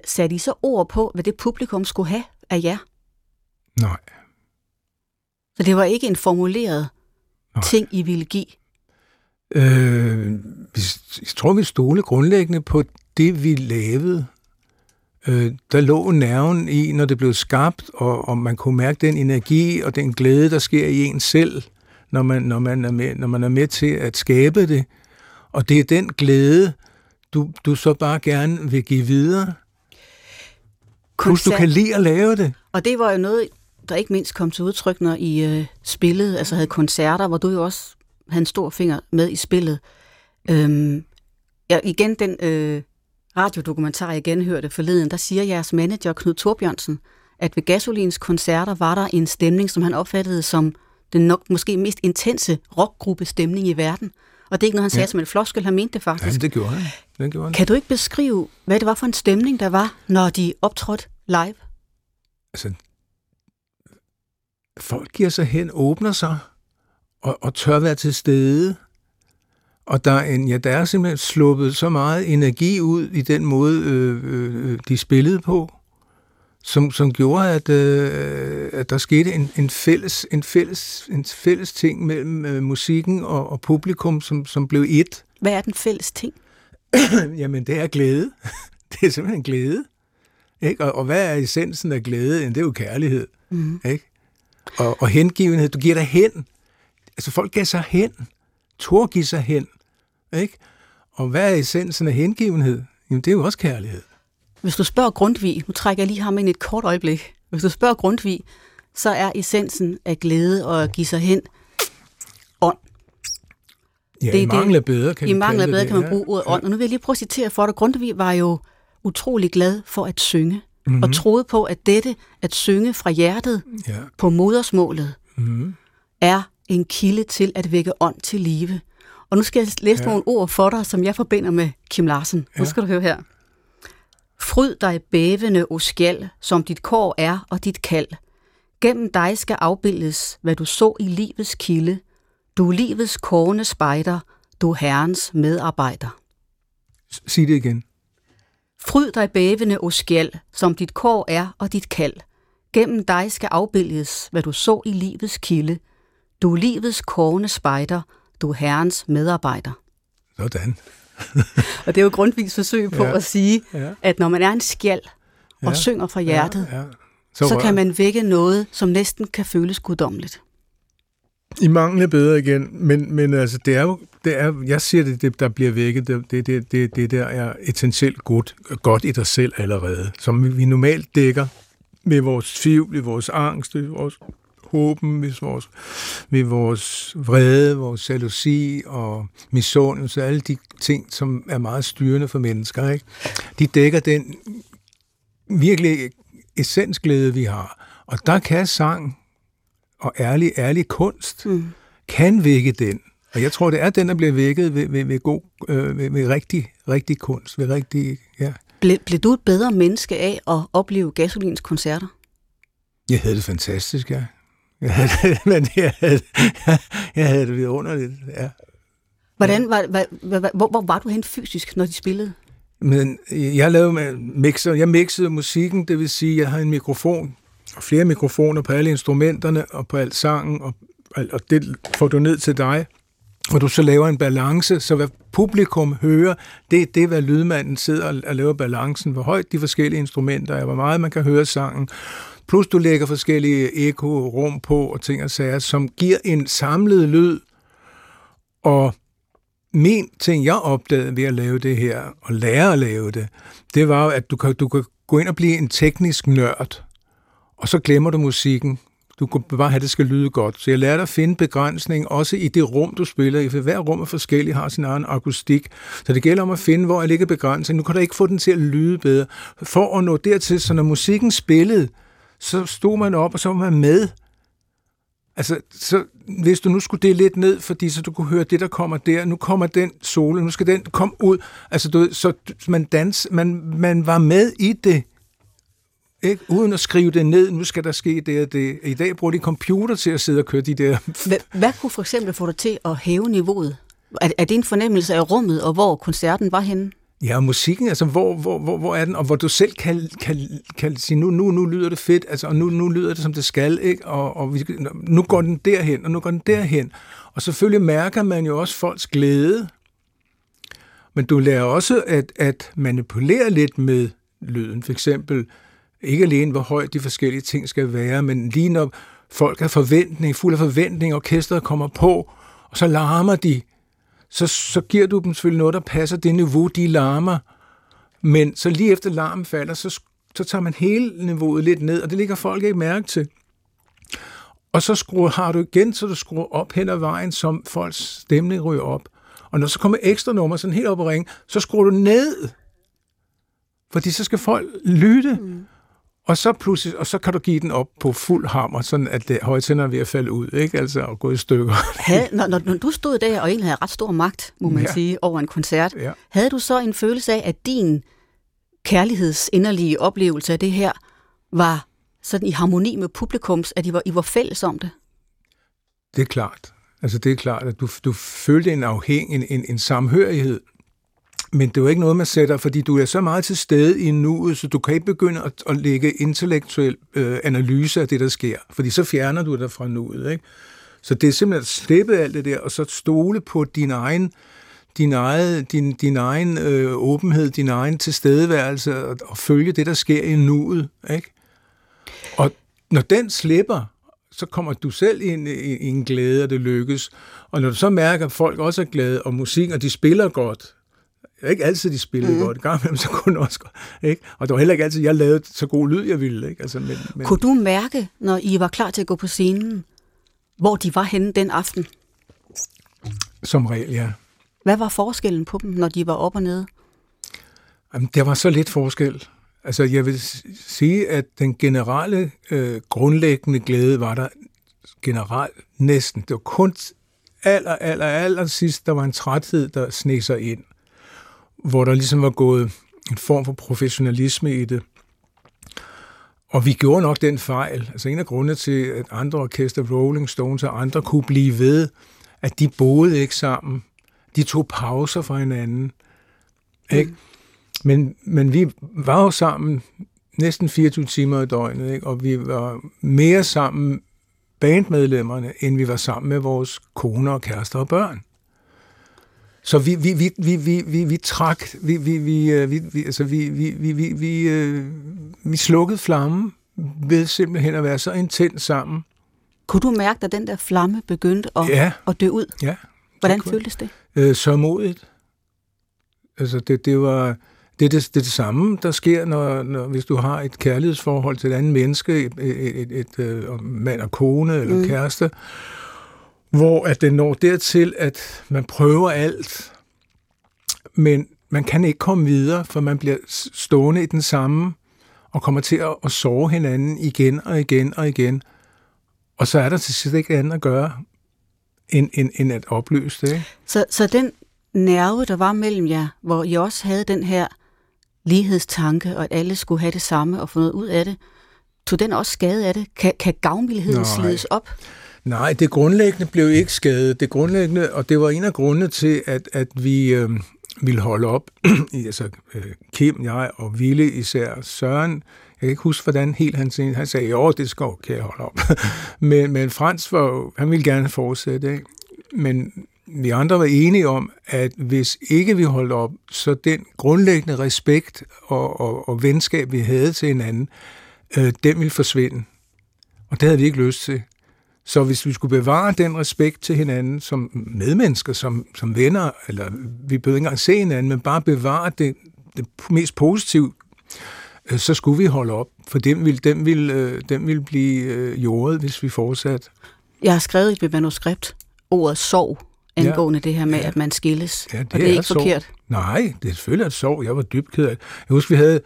satte I så ord på, hvad det publikum skulle have af jer? Nej. Så det var ikke en formuleret Nej. ting, I ville give? Øh, jeg tror, vi stole grundlæggende på det, vi lavede. Øh, der lå nerven i, når det blev skabt, og, og man kunne mærke den energi og den glæde, der sker i en selv, når man, når man, er, med, når man er med til at skabe det. Og det er den glæde, du, du så bare gerne vil give videre. Plus du kan lide at lave det. Og det var jo noget, der ikke mindst kom til udtryk, når I øh, spillede, altså havde koncerter, hvor du jo også havde en stor finger med i spillet. Øhm, ja, igen den øh, radiodokumentar, jeg genhørte forleden, der siger jeres manager Knud Torbjørnsen, at ved Gasolins koncerter var der en stemning, som han opfattede som den nok måske mest intense rockgruppe stemning i verden. Og det er ikke noget, han sagde ja. som en floskel, han mente det faktisk. Ja, det gjorde han. Det gjorde han. Kan du ikke beskrive, hvad det var for en stemning, der var, når de optrådte live? Altså, folk giver sig hen, åbner sig og, og tør være til stede. Og der er, en, ja, der er simpelthen sluppet så meget energi ud i den måde, øh, øh, de spillede på, som, som gjorde, at, øh, at der skete en, en, fælles, en, fælles, en fælles ting mellem øh, musikken og, og publikum, som, som blev et. Hvad er den fælles ting? Jamen, det er glæde. det er simpelthen glæde. Ikke? Og, og hvad er essensen af glæde? Det er jo kærlighed. Mm. Ikke? Og, og hengivenhed. Du giver dig hen. Altså folk gav sig hen. Tor giver sig hen. Ikke? Og hvad er essensen af hengivenhed? Jamen, det er jo også kærlighed. Hvis du spørger Grundtvig, nu trækker jeg lige ham ind et kort øjeblik. Hvis du spørger Grundtvig, så er essensen af glæde og at give sig hen ånd. Ja, det, i mangel af bedre kan I mangel af bedre det, kan man bruge ordet ja. ånd. Og nu vil jeg lige prøve at citere for dig. Grundtvig var jo utrolig glad for at synge mm-hmm. og troede på, at dette at synge fra hjertet ja. på modersmålet mm-hmm. er en kilde til at vække ånd til live. Og nu skal jeg læse ja. nogle ord for dig, som jeg forbinder med Kim Larsen. Ja. Nu skal du høre her. Fryd dig bævende, o skjald, som dit kår er og dit kald. Gennem dig skal afbildes, hvad du så i livets kilde. Du er livets kårne spejder, du er herrens medarbejder. Sig det igen. Fryd dig bævende, o skjald, som dit kår er og dit kald. Gennem dig skal afbildes, hvad du så i livets kilde. Du er livets kårne spejder, du er herrens medarbejder. Sådan. og det er jo grundvis forsøg på ja. at sige, ja. at når man er en skjald og ja. synger fra hjertet, ja. Ja. Så, så kan man vække noget, som næsten kan føles guddommeligt. I mangler bedre igen, men, men altså, det er jo, det er, jeg siger det, det der bliver vækket, det, det, det, det, det der er essentielt godt, godt i dig selv allerede, som vi normalt dækker med vores tvivl, med vores angst, med vores håben, med vores, med vores vrede, vores jalousi og misundelse, alle de ting, som er meget styrende for mennesker. Ikke? De dækker den virkelig essensglæde, vi har. Og der kan sang og ærlig, ærlig kunst mm. kan vække den. Og jeg tror, det er den, der bliver vækket ved, ved, ved, god, øh, ved, ved rigtig, rigtig kunst. Ved rigtig, ja. Ble, blev du et bedre menneske af at opleve Gasolins koncerter? Jeg havde det fantastisk, ja. Jeg havde det, men jeg havde, jeg havde det vidunderligt, ja. Hvordan var, var, var, hvor, hvor var du hen fysisk, når de spillede? Men jeg lavede mixer, jeg mixede musikken, det vil sige, jeg har en mikrofon, flere mikrofoner på alle instrumenterne, og på al sangen, og, og det får du ned til dig, og du så laver en balance, så hvad publikum hører, det, det hvad lydmanden sidder og laver balancen, hvor højt de forskellige instrumenter er, hvor meget man kan høre sangen, plus du lægger forskellige eko-rum på og ting og sager, som giver en samlet lyd, og min ting, jeg opdagede ved at lave det her, og lære at lave det, det var at du kan, du kan gå ind og blive en teknisk nørd, og så glemmer du musikken. Du kan bare have, at det skal lyde godt. Så jeg lærte at finde begrænsning, også i det rum, du spiller i. For hver rum er forskellig, har sin egen akustik. Så det gælder om at finde, hvor jeg ligger begrænsning. Nu kan du ikke få den til at lyde bedre. For at nå dertil, så når musikken spillede, så stod man op, og så var man med. Altså, så hvis du nu skulle det lidt ned, fordi så du kunne høre det, der kommer der, nu kommer den solo, nu skal den komme ud. Altså, du, så man, dans, man, man var med i det, ikke? uden at skrive det ned, nu skal der ske det og det. I dag bruger de computer til at sidde og køre de der... Hvad, hvad kunne for eksempel få dig til at hæve niveauet? Er, er det en fornemmelse af rummet, og hvor koncerten var henne? Ja, musikken, altså hvor, hvor, hvor, hvor er den, og hvor du selv kan, kan, kan sige, nu, nu, nu lyder det fedt, altså, og nu, nu lyder det, som det skal, ikke? Og, og vi, nu går den derhen, og nu går den derhen. Og selvfølgelig mærker man jo også folks glæde, men du lærer også at, at manipulere lidt med lyden. For eksempel, ikke alene hvor højt de forskellige ting skal være, men lige når folk er forventning, fuld af forventning, orkestret kommer på, og så larmer de, så, så giver du dem selvfølgelig noget, der passer det niveau, de larmer. Men så lige efter larmen falder, så, så tager man hele niveauet lidt ned, og det ligger folk ikke mærke til. Og så skruer, har du igen, så du skruer op hen ad vejen, som folks stemning ryger op. Og når så kommer ekstra nummer sådan helt op og ringe, så skruer du ned. Fordi så skal folk lytte. Mm. Og så pludselig, og så kan du give den op på fuld hammer, sådan at det højtænderen er ved at falde ud, ikke? Altså at gå i stykker. Havde, når, når, når du stod der og egentlig havde ret stor magt, må man ja. sige, over en koncert, ja. havde du så en følelse af, at din kærlighedsinderlige oplevelse af det her var sådan i harmoni med publikums, at I var, I var fælles om det? Det er klart. Altså det er klart, at du, du følte en afhæng, en, en, en samhørighed men det er jo ikke noget, man sætter, fordi du er så meget til stede i nuet, så du kan ikke begynde at, at lægge intellektuel øh, analyse af det, der sker, fordi så fjerner du dig fra nuet. Ikke? Så det er simpelthen at slippe alt det der, og så stole på din egen, din egen, din, din egen øh, åbenhed, din egen tilstedeværelse, og, og følge det, der sker i nuet. Ikke? Og når den slipper, så kommer du selv ind i, i en glæde, og det lykkes. Og når du så mærker, at folk også er glade, og musik, og de spiller godt, det er ikke altid, de spillede mm. godt. Gang imellem, så kunne også godt. Ikke? Og det var heller ikke altid, jeg lavede så god lyd, jeg ville. Ikke? Altså, men, men... Kunne du mærke, når I var klar til at gå på scenen, hvor de var henne den aften? Som regel, ja. Hvad var forskellen på dem, når de var op og nede? Jamen, der var så lidt forskel. Altså, jeg vil sige, at den generelle øh, grundlæggende glæde var der generelt næsten. Det var kun aller, aller, aller sidst, der var en træthed, der sneg sig ind hvor der ligesom var gået en form for professionalisme i det. Og vi gjorde nok den fejl. Altså en af grundene til, at andre orkester, Rolling Stones og andre, kunne blive ved, at de boede ikke sammen. De tog pauser fra hinanden. Ikke? Mm. Men, men vi var jo sammen næsten 24 timer i døgnet, ikke? og vi var mere sammen bandmedlemmerne, end vi var sammen med vores koner og kærester og børn. Så vi, vi, vi, vi, vi, vi, vi trak, vi, vi, vi, øh, vi, vi, altså vi, vi, vi, vi, vi, øh, vi slukkede flammen ved simpelthen at være så intens sammen. Kunne du mærke, at den der flamme begyndte at, ja. at dø ud? Ja. Hvordan det føltes det? Øh, så modigt. Altså, det, det var... Det er det, det er det samme, der sker, når, når, hvis du har et kærlighedsforhold til et andet menneske, et, et, et, et, et mand og kone eller mm. kæreste, hvor at det når dertil, at man prøver alt, men man kan ikke komme videre, for man bliver stående i den samme, og kommer til at, at sove hinanden igen og igen og igen. Og så er der til sidst ikke andet at gøre, end, end, end at opløse det. Ikke? Så, så den nerve, der var mellem jer, hvor I også havde den her lighedstanke, og at alle skulle have det samme og få noget ud af det, tog den også skade af det? Kan, kan gavmildheden slides op? Nej, det grundlæggende blev ikke skadet. Det grundlæggende, og det var en af grundene til, at, at vi øh, ville holde op, altså øh, Kim, jeg og Ville især, Søren, jeg kan ikke huske, hvordan helt han sagde, han sagde, jo, det skal okay holde op. men, men Frans, var, han ville gerne fortsætte, ikke? men vi andre var enige om, at hvis ikke vi holdt op, så den grundlæggende respekt og, og, og venskab, vi havde til hinanden, øh, den ville forsvinde. Og det havde vi ikke lyst til. Så hvis vi skulle bevare den respekt til hinanden som medmennesker, som, som venner, eller vi behøver ikke engang se hinanden, men bare bevare det, det mest positive, øh, så skulle vi holde op, for den ville, den ville, øh, den ville blive øh, jordet, hvis vi fortsatte. Jeg har skrevet i mit manuskript ordet sorg angående ja. det her med, ja. at man skilles. Ja, det og det er, er ikke sorg. forkert. Nej, det er selvfølgelig et sorg. Jeg var dybt ked af Jeg husker, vi havde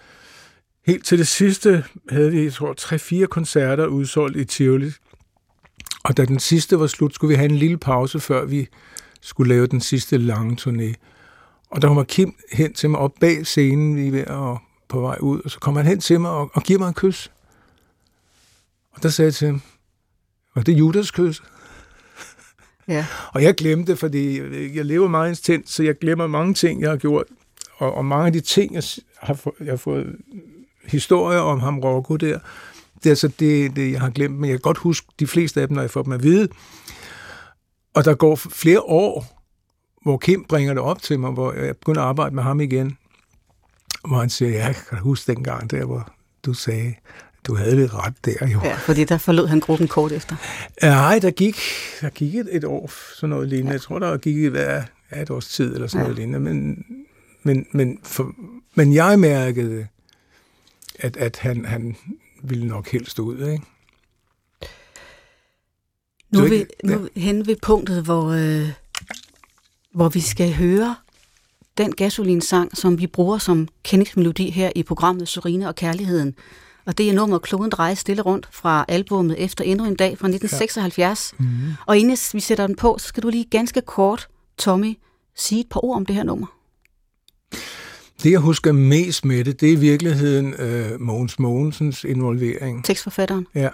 helt til det sidste, havde vi, jeg tror, tre-fire koncerter udsolgt i Tivoli. Og da den sidste var slut, skulle vi have en lille pause, før vi skulle lave den sidste lange turné. Og der kommer Kim hen til mig op bag scenen, vi er ved at på vej ud, og så kommer han hen til mig og, og giver mig en kys. Og der sagde jeg til ham, var det Judas kys? Ja. Og jeg glemte det, fordi jeg lever meget intens, så jeg glemmer mange ting, jeg har gjort. Og, og mange af de ting, jeg har, fået, jeg har fået historier om ham Rocco der, det er altså det, det, jeg har glemt, men jeg kan godt huske de fleste af dem, når jeg får dem at vide. Og der går flere år, hvor Kim bringer det op til mig, hvor jeg begynder at arbejde med ham igen. Hvor han siger, ja, jeg kan huske dengang der, hvor du sagde, du havde det ret der jo. Ja, fordi der forlod han gruppen kort efter. Nej, der gik, der gik et, et år, sådan noget lignende. Ja. Jeg tror, der gik et, et års tid eller sådan ja. noget lignende. Men, men, men, for, men jeg mærkede, at, at han, han ville nok helst ud, ikke? Nu er vi nu ja. hen ved punktet, hvor, øh, hvor vi skal høre den gasolinsang, som vi bruger som kendingsmelodi her i programmet Sorine og Kærligheden. Og det er nummer Kloden drejer stille rundt fra albumet Efter endnu en dag fra 1976. Ja. Mm-hmm. Og inden vi sætter den på, så skal du lige ganske kort, Tommy, sige et par ord om det her nummer. Det, jeg husker mest med det, det er i virkeligheden øh, Mogens Mogensens involvering. Tekstforfatteren? Ja.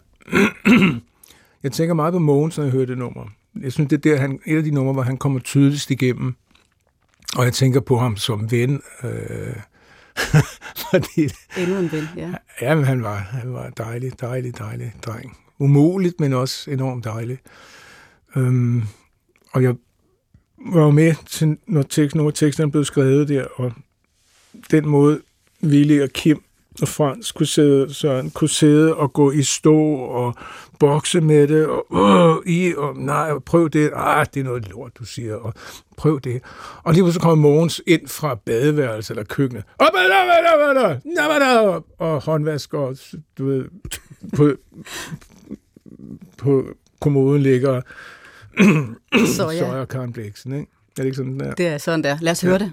jeg tænker meget på Mogens, når jeg hører det nummer. Jeg synes, det er der, han, et af de numre, hvor han kommer tydeligst igennem. Og jeg tænker på ham som ven. Øh, fordi, Endnu en ven, ja. Ja, men han var, han var dejlig, dejlig, dejlig dreng. Umuligt, men også enormt dejlig. Øhm, og jeg var med til, når tekst, nogle af teksterne blev skrevet der, og den måde, Willy og Kim og Frans kunne sidde, Søren, kunne sidde og gå i stå og bokse med det, og øh, i, og nej, prøv det, ah, det er noget lort, du siger, og prøv det. Og lige så kommer Mogens ind fra badeværelset eller køkkenet, og, og håndvask, og du ved, på, på kommoden ligger soja. soja og ikke? Er det ikke sådan der? Det er sådan der. Lad os ja. høre det.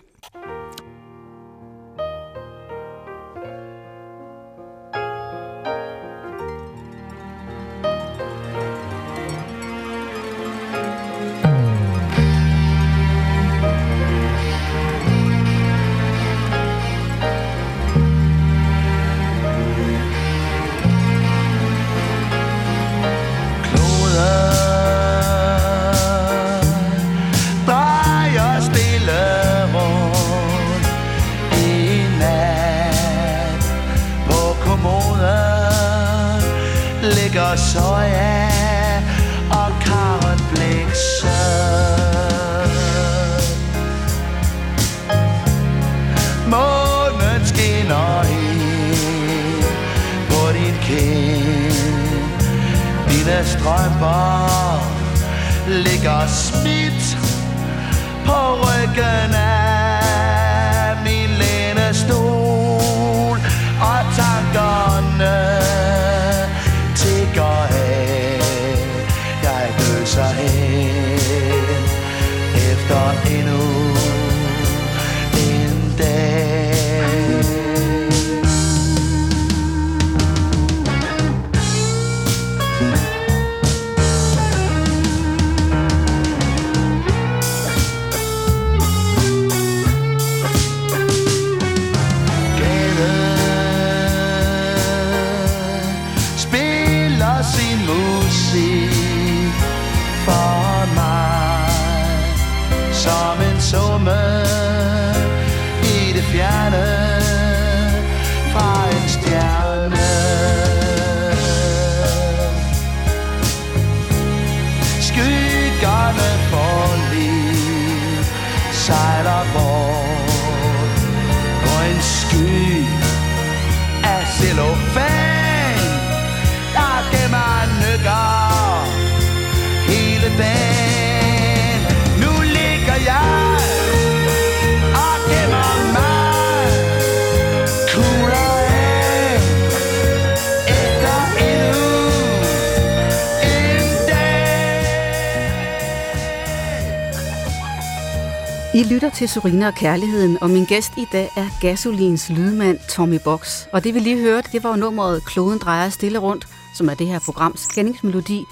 Lytter til Sorina og Kærligheden, og min gæst i dag er Gasolins lydmand Tommy Box. Og det vi lige hørte, det var jo nummeret Kloden drejer stille rundt, som er det her programs kendingsmelodi,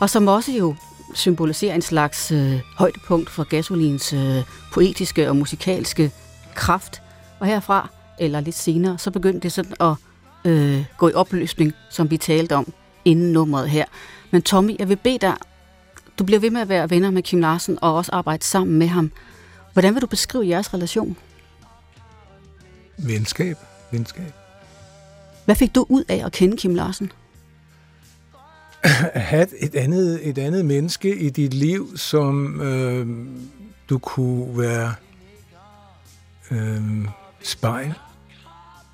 og som også jo symboliserer en slags øh, højdepunkt for Gasolins øh, poetiske og musikalske kraft. Og herfra, eller lidt senere, så begyndte det sådan at øh, gå i opløsning, som vi talte om inden nummeret her. Men Tommy, jeg vil bede dig, du bliver ved med at være venner med Kim Larsen og også arbejde sammen med ham. Hvordan vil du beskrive jeres relation? Venskab. Venskab. Hvad fik du ud af at kende Kim Larsen? At have et andet, et andet menneske i dit liv, som øh, du kunne være øh, spejl,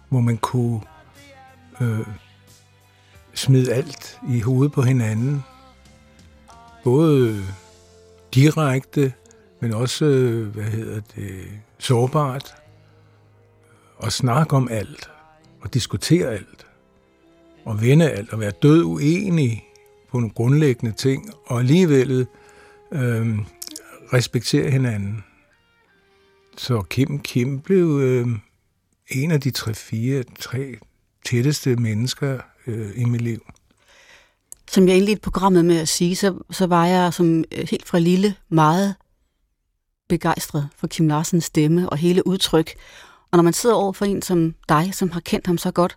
hvor man kunne øh, smide alt i hovedet på hinanden. Både direkte, men også, øh, hvad hedder det, sårbart. Og snakke om alt, og diskutere alt, og vende alt, og være død uenig på nogle grundlæggende ting, og alligevel øh, respektere hinanden. Så Kim Kim blev øh, en af de tre, fire, tre tætteste mennesker øh, i mit liv. Som jeg indledte programmet med at sige, så, så var jeg som øh, helt fra lille meget begejstret for Kim Larsens stemme og hele udtryk. Og når man sidder over for en som dig, som har kendt ham så godt,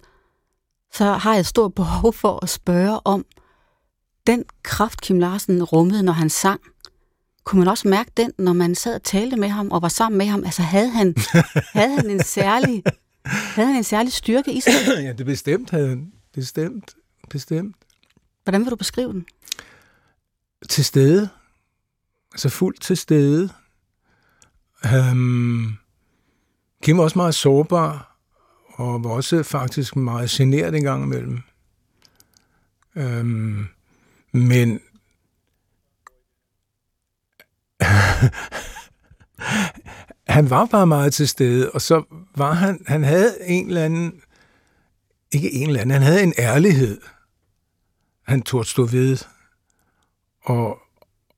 så har jeg stort behov for at spørge om den kraft, Kim Larsen rummede, når han sang. Kunne man også mærke den, når man sad og talte med ham og var sammen med ham? Altså havde han, havde han en særlig havde han en særlig styrke i sig? ja, det bestemt havde han. Bestemt. Bestemt. Hvordan vil du beskrive den? Til stede. Altså fuldt til stede. Øhm, Kim var også meget sårbar, og var også faktisk meget generet en gang imellem. Øhm, men han var bare meget til stede, og så var han, han havde en eller anden, ikke en eller anden, han havde en ærlighed, han tog stå ved, og,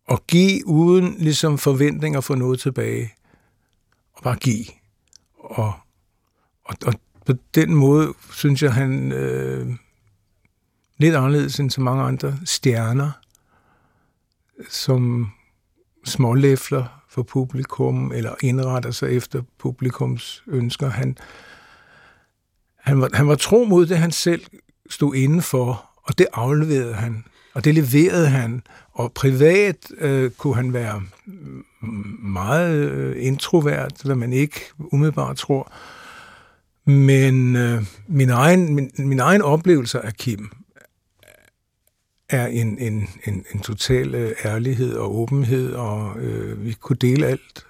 og give uden ligesom forventninger for noget tilbage, og bare give. Og, og, og på den måde, synes jeg, han øh, lidt anderledes end så mange andre stjerner, som smålæfler for publikum, eller indretter sig efter publikums ønsker. Han, han, var, han var tro mod det, han selv stod inden for, og det afleverede han, og det leverede han. Og privat øh, kunne han være meget øh, introvert, hvad man ikke umiddelbart tror. Men øh, min, egen, min, min egen oplevelse af Kim er en, en, en, en total øh, ærlighed og åbenhed, og øh, vi kunne dele alt.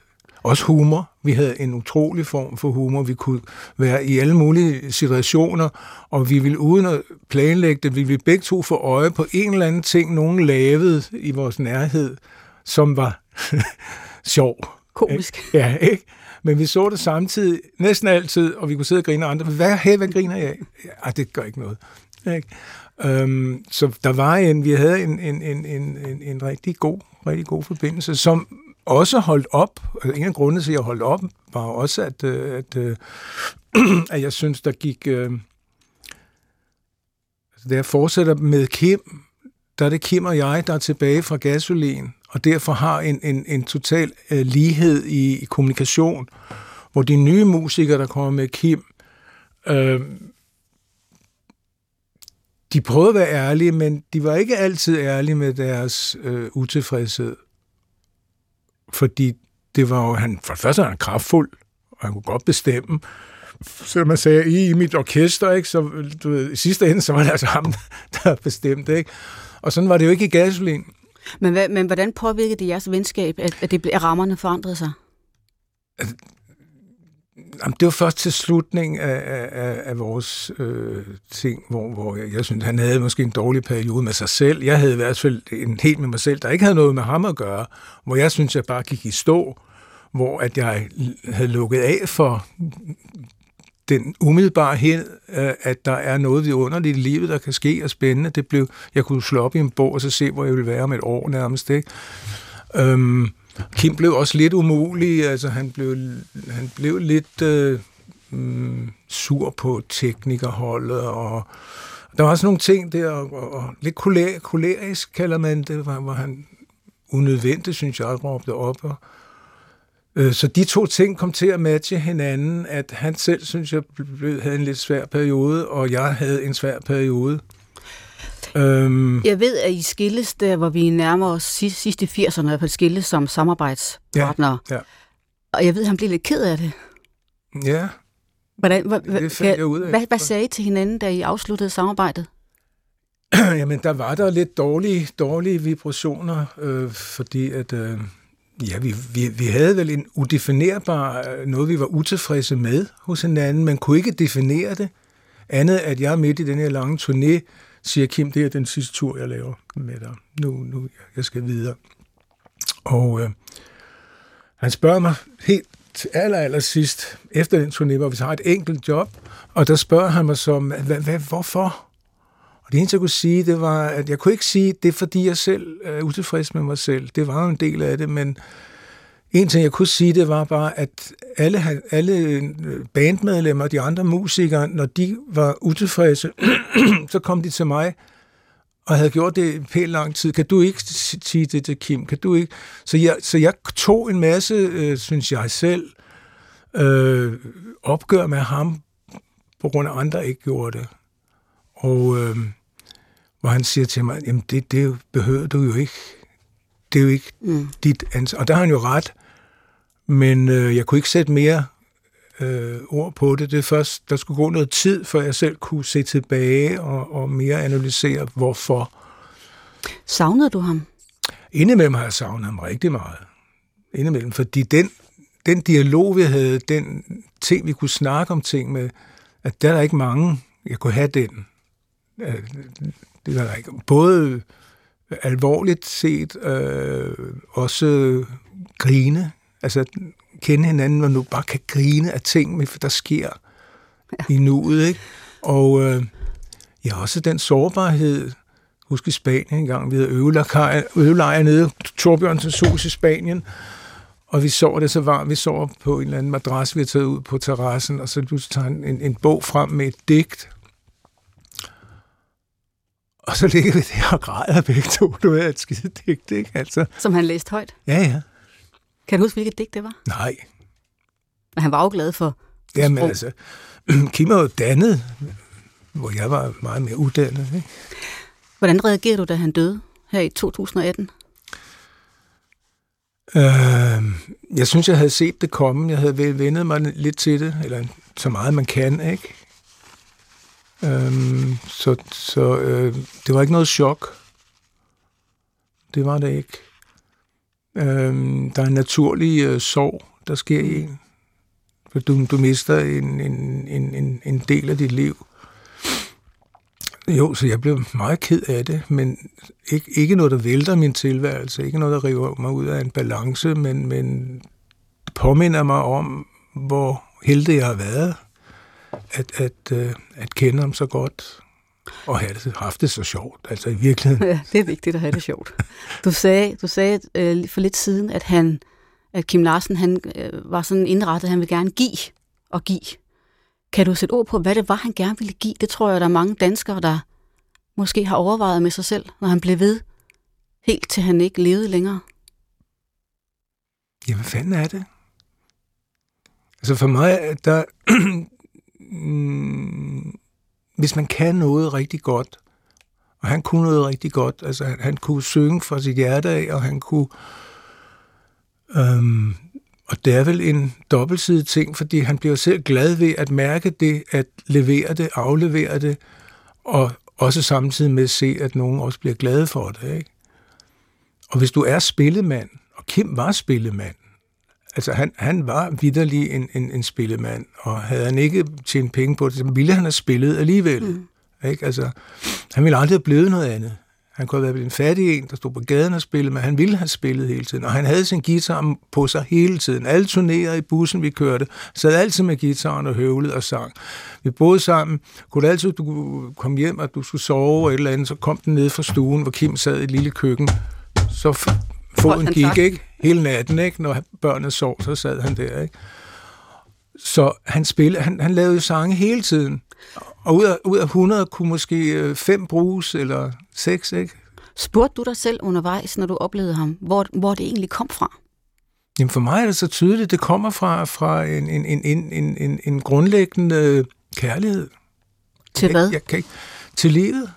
Også humor. Vi havde en utrolig form for humor. Vi kunne være i alle mulige situationer, og vi ville uden at planlægge det, vi ville begge to få øje på en eller anden ting, nogen lavede i vores nærhed, som var sjov. Komisk. Ikke? Ja, ikke? Men vi så det samtidig, næsten altid, og vi kunne sidde og grine andre. Hvad, hey, hvad griner jeg af? Ja, det gør ikke noget. Ikke? Øhm, så der var en, vi havde en, en, en, en, en, en rigtig god, rigtig god forbindelse, som også holdt op. En af grundene til, at jeg holdt op, var også, at, øh, at, at, at jeg synes, der gik... Øh, altså, da jeg fortsætter med Kim, der er det Kim og jeg, der er tilbage fra gasolin, og derfor har en, en, en total øh, lighed i, i kommunikation, hvor de nye musikere, der kommer med Kim, øh, de prøvede at være ærlige, men de var ikke altid ærlige med deres øh, utilfredshed. Fordi det var jo, han, for det første var han kraftfuld, og han kunne godt bestemme. Så man sagde, I, i mit orkester, ikke, så du ved, i sidste ende, så var det altså ham, der bestemte. Ikke? Og sådan var det jo ikke i gasolin. Men, hvad, men hvordan påvirkede det jeres venskab, at, at, det, at rammerne forandrede sig? Jamen, det var først til slutningen af, af, af vores øh, ting, hvor, hvor jeg, jeg synes, han havde måske en dårlig periode med sig selv. Jeg havde i hvert fald en helt med mig selv, der ikke havde noget med ham at gøre, hvor jeg synes, jeg bare gik i stå, hvor at jeg havde lukket af for den umiddelbarhed, øh, at der er noget vidunderligt i livet, der kan ske og spændende. Det blev, jeg kunne slå op i en bog og så se, hvor jeg ville være om et år nærmest. Ikke? Øhm, Kim blev også lidt umulig, altså han blev, han blev lidt øh, mm, sur på teknikerholdet, og der var også nogle ting der, og, og lidt kolerisk kalder man det, hvor, hvor han unødvendigt, synes jeg, råbte op. Og, øh, så de to ting kom til at matche hinanden, at han selv, synes jeg, blev, havde en lidt svær periode, og jeg havde en svær periode. Øhm, jeg ved, at I skilles der, hvor vi nærmer os sidst, sidst i 80'erne, at skilles som samarbejdspartnere. Ja, ja. Og jeg ved, at han blev lidt ked af det. Ja, Hvordan, hva, det fandt jeg ud af. Hvad, hvad sagde I til hinanden, da I afsluttede samarbejdet? Jamen, der var der lidt dårlige, dårlige vibrationer, øh, fordi at... Øh, Ja, vi, vi, vi havde vel en udefinerbar, øh, noget vi var utilfredse med hos hinanden, men kunne ikke definere det. Andet, at jeg midt i den her lange turné siger Kim, det er den sidste tur, jeg laver med dig. Nu, nu jeg skal videre. Og øh, han spørger mig helt til aller, aller sidst, efter den turné, hvor vi har et enkelt job, og der spørger han mig så, hvad, hvad, hvorfor? Og det eneste, jeg kunne sige, det var, at jeg kunne ikke sige, det er fordi, jeg selv er utilfreds med mig selv. Det var jo en del af det, men en ting, jeg kunne sige, det var bare, at alle, alle øh, bandmedlemmer, og de andre musikere, når de var utilfredse, så kom de til mig og havde gjort det i pænt lang tid. Kan du ikke sige det til Kim? Kan du ikke? Så jeg, så jeg tog en masse, øh, synes jeg selv, øh, opgør med ham, på grund af andre ikke gjorde det. Og øh, hvor han siger til mig, jamen det, det behøver du jo ikke. Det er jo ikke mm. dit ansvar. Og der har han jo ret. Men øh, jeg kunne ikke sætte mere øh, ord på det. Det er først, der skulle gå noget tid, før jeg selv kunne se tilbage og, og mere analysere, hvorfor. Savnede du ham? Indimellem har jeg savnet ham rigtig meget. Indimellem, fordi den, den dialog, vi havde, den ting, vi kunne snakke om ting med, at der er der ikke mange, jeg kunne have den. Det var der ikke. Både alvorligt set, øh, også grine, altså kende hinanden, og nu bare kan grine af ting, der sker ja. i nuet, ikke? Og øh, ja, også den sårbarhed, husk i Spanien engang, vi havde øvelejr nede, Torbjørnsens hus i Spanien, og vi så det så varmt, vi så på en eller anden madras, vi havde taget ud på terrassen, og så du tager en, en bog frem med et digt, og så ligger vi der og græder begge to, du ved, et skide digt, ikke? Altså. Som han læste højt? Ja, ja. Kan du huske, hvilket digt det var? Nej. Men han var jo glad for, Jamen sprog. altså, Kim er jo dannet, hvor jeg var meget mere uddannet. Ikke? Hvordan reagerede du, da han døde her i 2018? Øh, jeg synes, jeg havde set det komme. Jeg havde vel vendet mig lidt til det, eller så meget man kan, ikke? Øhm, så så øh, det var ikke noget chok. Det var det ikke. Øhm, der er en naturlig øh, sorg, der sker i en. For du, du mister en, en, en, en, en del af dit liv. Jo, så jeg blev meget ked af det, men ikke, ikke noget, der vælter min tilværelse, ikke noget, der river mig ud af en balance, men, men påminder mig om, hvor heldig jeg har været, at, at, at, øh, at kende ham så godt, og have det, haft det så sjovt, altså i virkeligheden. Ja, det er vigtigt at have det sjovt. Du sagde, du sagde øh, for lidt siden, at han, at Kim Larsen, han øh, var sådan indrettet, at han ville gerne give og give. Kan du sætte ord på, hvad det var, han gerne ville give? Det tror jeg, der er mange danskere, der måske har overvejet med sig selv, når han blev ved, helt til han ikke levede længere. Ja, hvad fanden er det? Altså for mig, der, mm, hvis man kan noget rigtig godt, og han kunne noget rigtig godt, altså han, han kunne synge fra sit hjerte af, og han kunne øhm, Og det er vel en dobbeltsidig ting, fordi han bliver selv glad ved at mærke det, at levere det, aflevere det, og også samtidig med at se, at nogen også bliver glade for det. Ikke? Og hvis du er spillemand, og Kim var spillemand, altså han, han var vidderlig en, en, en spillemand, og havde han ikke tjent penge på det, så ville han have spillet alligevel. Mm. Ikke? Altså, han ville aldrig have blevet noget andet. Han kunne have været en fattig en, der stod på gaden og spillede, men han ville have spillet hele tiden. Og han havde sin guitar på sig hele tiden. Alle turnerer i bussen, vi kørte, sad altid med guitaren og høvlede og sang. Vi boede sammen. Kunne altid, du kom hjem, og du skulle sove og et eller andet, så kom den ned fra stuen, hvor Kim sad i et lille køkken. Så foden gik, ikke? Hele natten, ikke? Når børnene sov, så sad han der, ikke? Så han, spillede, han, han lavede sange hele tiden. Og ud af, ud af 100 kunne måske 5 øh, bruges, eller 6, ikke? Spurgte du dig selv undervejs, når du oplevede ham, hvor, hvor det egentlig kom fra? Jamen for mig er det så tydeligt, det kommer fra, fra en, en, en, en, en, en grundlæggende kærlighed. Til hvad? Jeg, jeg kan ikke, til livet.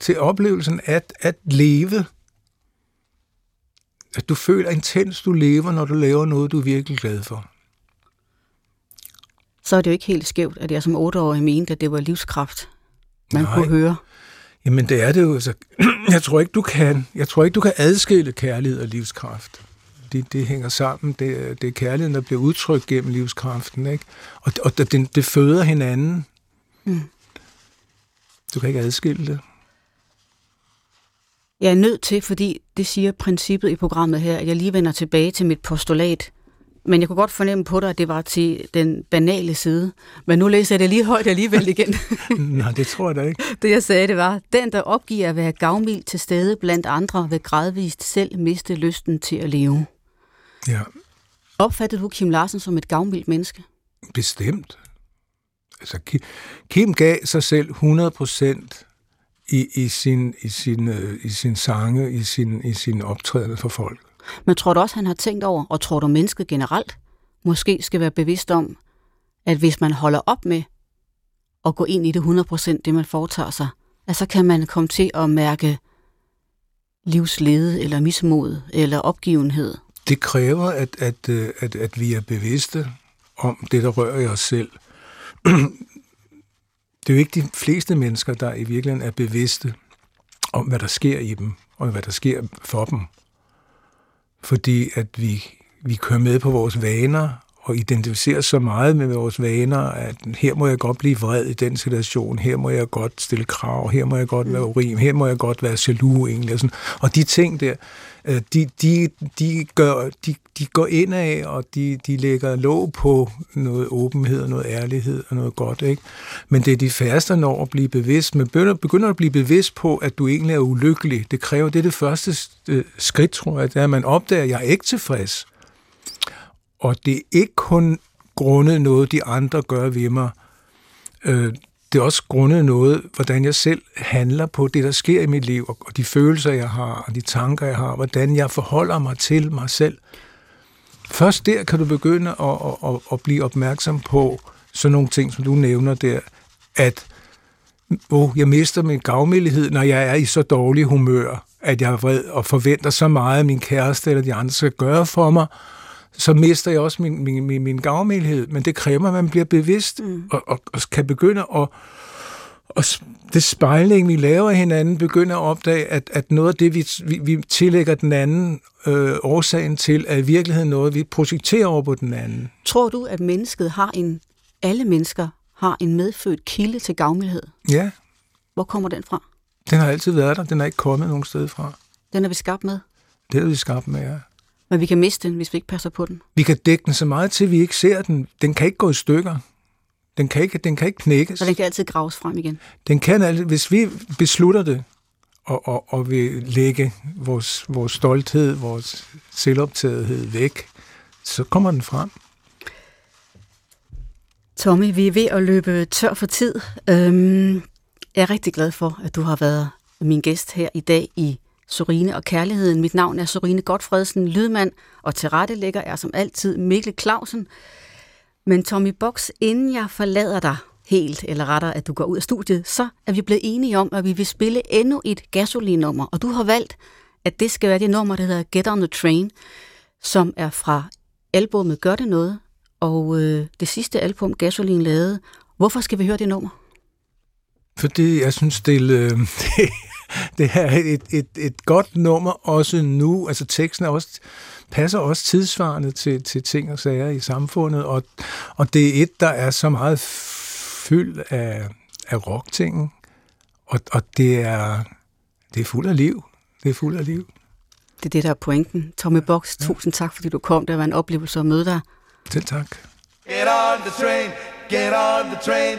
Til oplevelsen at, at leve. At du føler intens, du lever, når du laver noget, du er virkelig glad for så er det jo ikke helt skævt, at jeg som otteårig mente, at det var livskraft, man Nej. kunne høre. Jamen det er det jo. Altså, jeg tror ikke, du kan. Jeg tror ikke, du kan adskille kærlighed og livskraft. Det, det hænger sammen. Det, det er kærligheden, der bliver udtrykt gennem livskraften. Ikke? Og, og det, det føder hinanden. Mm. Du kan ikke adskille det. Jeg er nødt til, fordi det siger princippet i programmet her, at jeg lige vender tilbage til mit postulat men jeg kunne godt fornemme på dig, at det var til den banale side. Men nu læser jeg det lige højt alligevel igen. Nej, det tror jeg da ikke. Det jeg sagde, det var, den der opgiver at være gavmild til stede blandt andre, vil gradvist selv miste lysten til at leve. Ja. Opfattede du Kim Larsen som et gavmildt menneske? Bestemt. Altså, Kim gav sig selv 100 procent i, i, sin, i, sin, øh, i sin sange, i sin, i sin optræden for folk. Men tror du også, han har tænkt over, og tror du mennesket generelt måske skal være bevidst om, at hvis man holder op med at gå ind i det 100% det, man foretager sig, at så kan man komme til at mærke livslede eller mismod eller opgivenhed. Det kræver, at, at, øh, at, at vi er bevidste om det, der rører i os selv. Det er jo ikke de fleste mennesker, der i virkeligheden er bevidste om, hvad der sker i dem, og hvad der sker for dem fordi at vi, vi kører med på vores vaner og identificerer så meget med vores vaner, at her må jeg godt blive vred i den situation, her må jeg godt stille krav, her må jeg godt være urim, her må jeg godt være jaloux egentlig. Og, sådan. og de ting der, øh, de, de, de, gør, de, de går ind af, og de, de lægger låg på noget åbenhed, noget ærlighed og noget godt. Ikke? Men det er de færreste, når at blive bevidst. Men begynder, begynder at blive bevidst på, at du egentlig er ulykkelig. Det kræver, det er det første øh, skridt, tror jeg, det er, at man opdager, at jeg er ikke tilfreds. Og det er ikke kun grundet noget, de andre gør ved mig. Øh, det er også grundet noget, hvordan jeg selv handler på det, der sker i mit liv, og de følelser, jeg har, og de tanker, jeg har, hvordan jeg forholder mig til mig selv. Først der kan du begynde at, at, at, at blive opmærksom på sådan nogle ting, som du nævner der, at oh, jeg mister min gavmildhed, når jeg er i så dårlig humør, at jeg er vred og forventer så meget, at min kæreste eller de andre skal gøre for mig, så mister jeg også min, min, min, min gavmildhed. Men det kræver, at man bliver bevidst mm. og, og, og kan begynde at og det spejling, vi laver hinanden, begynder at opdage, at, at noget af det, vi, vi, vi tillægger den anden øh, årsagen til, er i virkeligheden noget, vi projekterer over på den anden. Tror du, at mennesket har en, alle mennesker har en medfødt kilde til gavmildhed? Ja. Hvor kommer den fra? Den har altid været der. Den er ikke kommet nogen sted fra. Den er vi skabt med? Det er vi skabt med, ja. Men vi kan miste den, hvis vi ikke passer på den. Vi kan dække den så meget til, vi ikke ser den. Den kan ikke gå i stykker. Den kan ikke, den kan ikke knækkes. Så den kan altid graves frem igen? Den kan altid, hvis vi beslutter det, og, og, og vil lægge vores, vores stolthed, vores selvoptagethed væk, så kommer den frem. Tommy, vi er ved at løbe tør for tid. Øhm, jeg er rigtig glad for, at du har været min gæst her i dag i Sorine og Kærligheden. Mit navn er Sorine Godfredsen, lydmand og tilrettelægger er som altid Mikkel Clausen. Men Tommy Box, inden jeg forlader dig helt, eller retter, at du går ud af studiet, så er vi blevet enige om, at vi vil spille endnu et gasolinummer, og du har valgt, at det skal være det nummer, der hedder Get on the Train, som er fra albumet Gør det noget, og øh, det sidste album, Gasolin lavede. Hvorfor skal vi høre det nummer? Fordi jeg synes, det er, øh, det er et, et, et godt nummer også nu. Altså teksten er også, passer også tidsvarende til, til ting og sager i samfundet, og, og det er et, der er så meget fyld af, af rocktingen, og, og det, er, det er fuld af liv. Det er fuld af liv. Det er det, der er pointen. Tommy Box, ja. tusind tak, fordi du kom. Det var en oplevelse at møde dig. Selv tak. Get on the train, get on the train,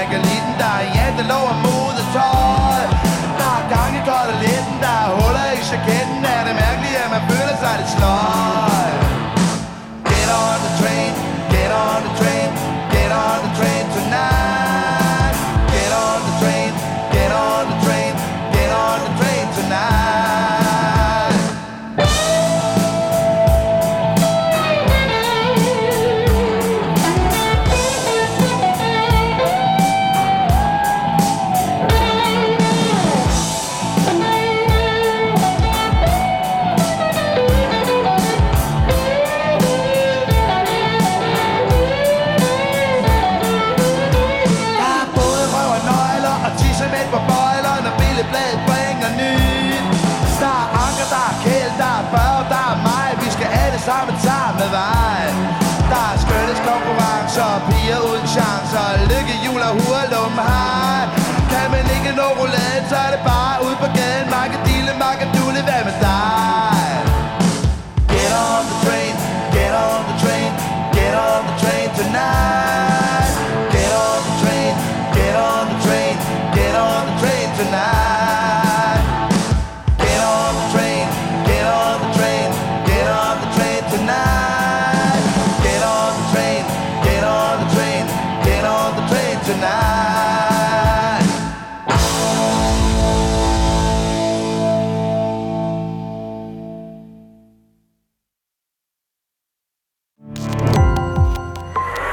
Magdalena, Diane.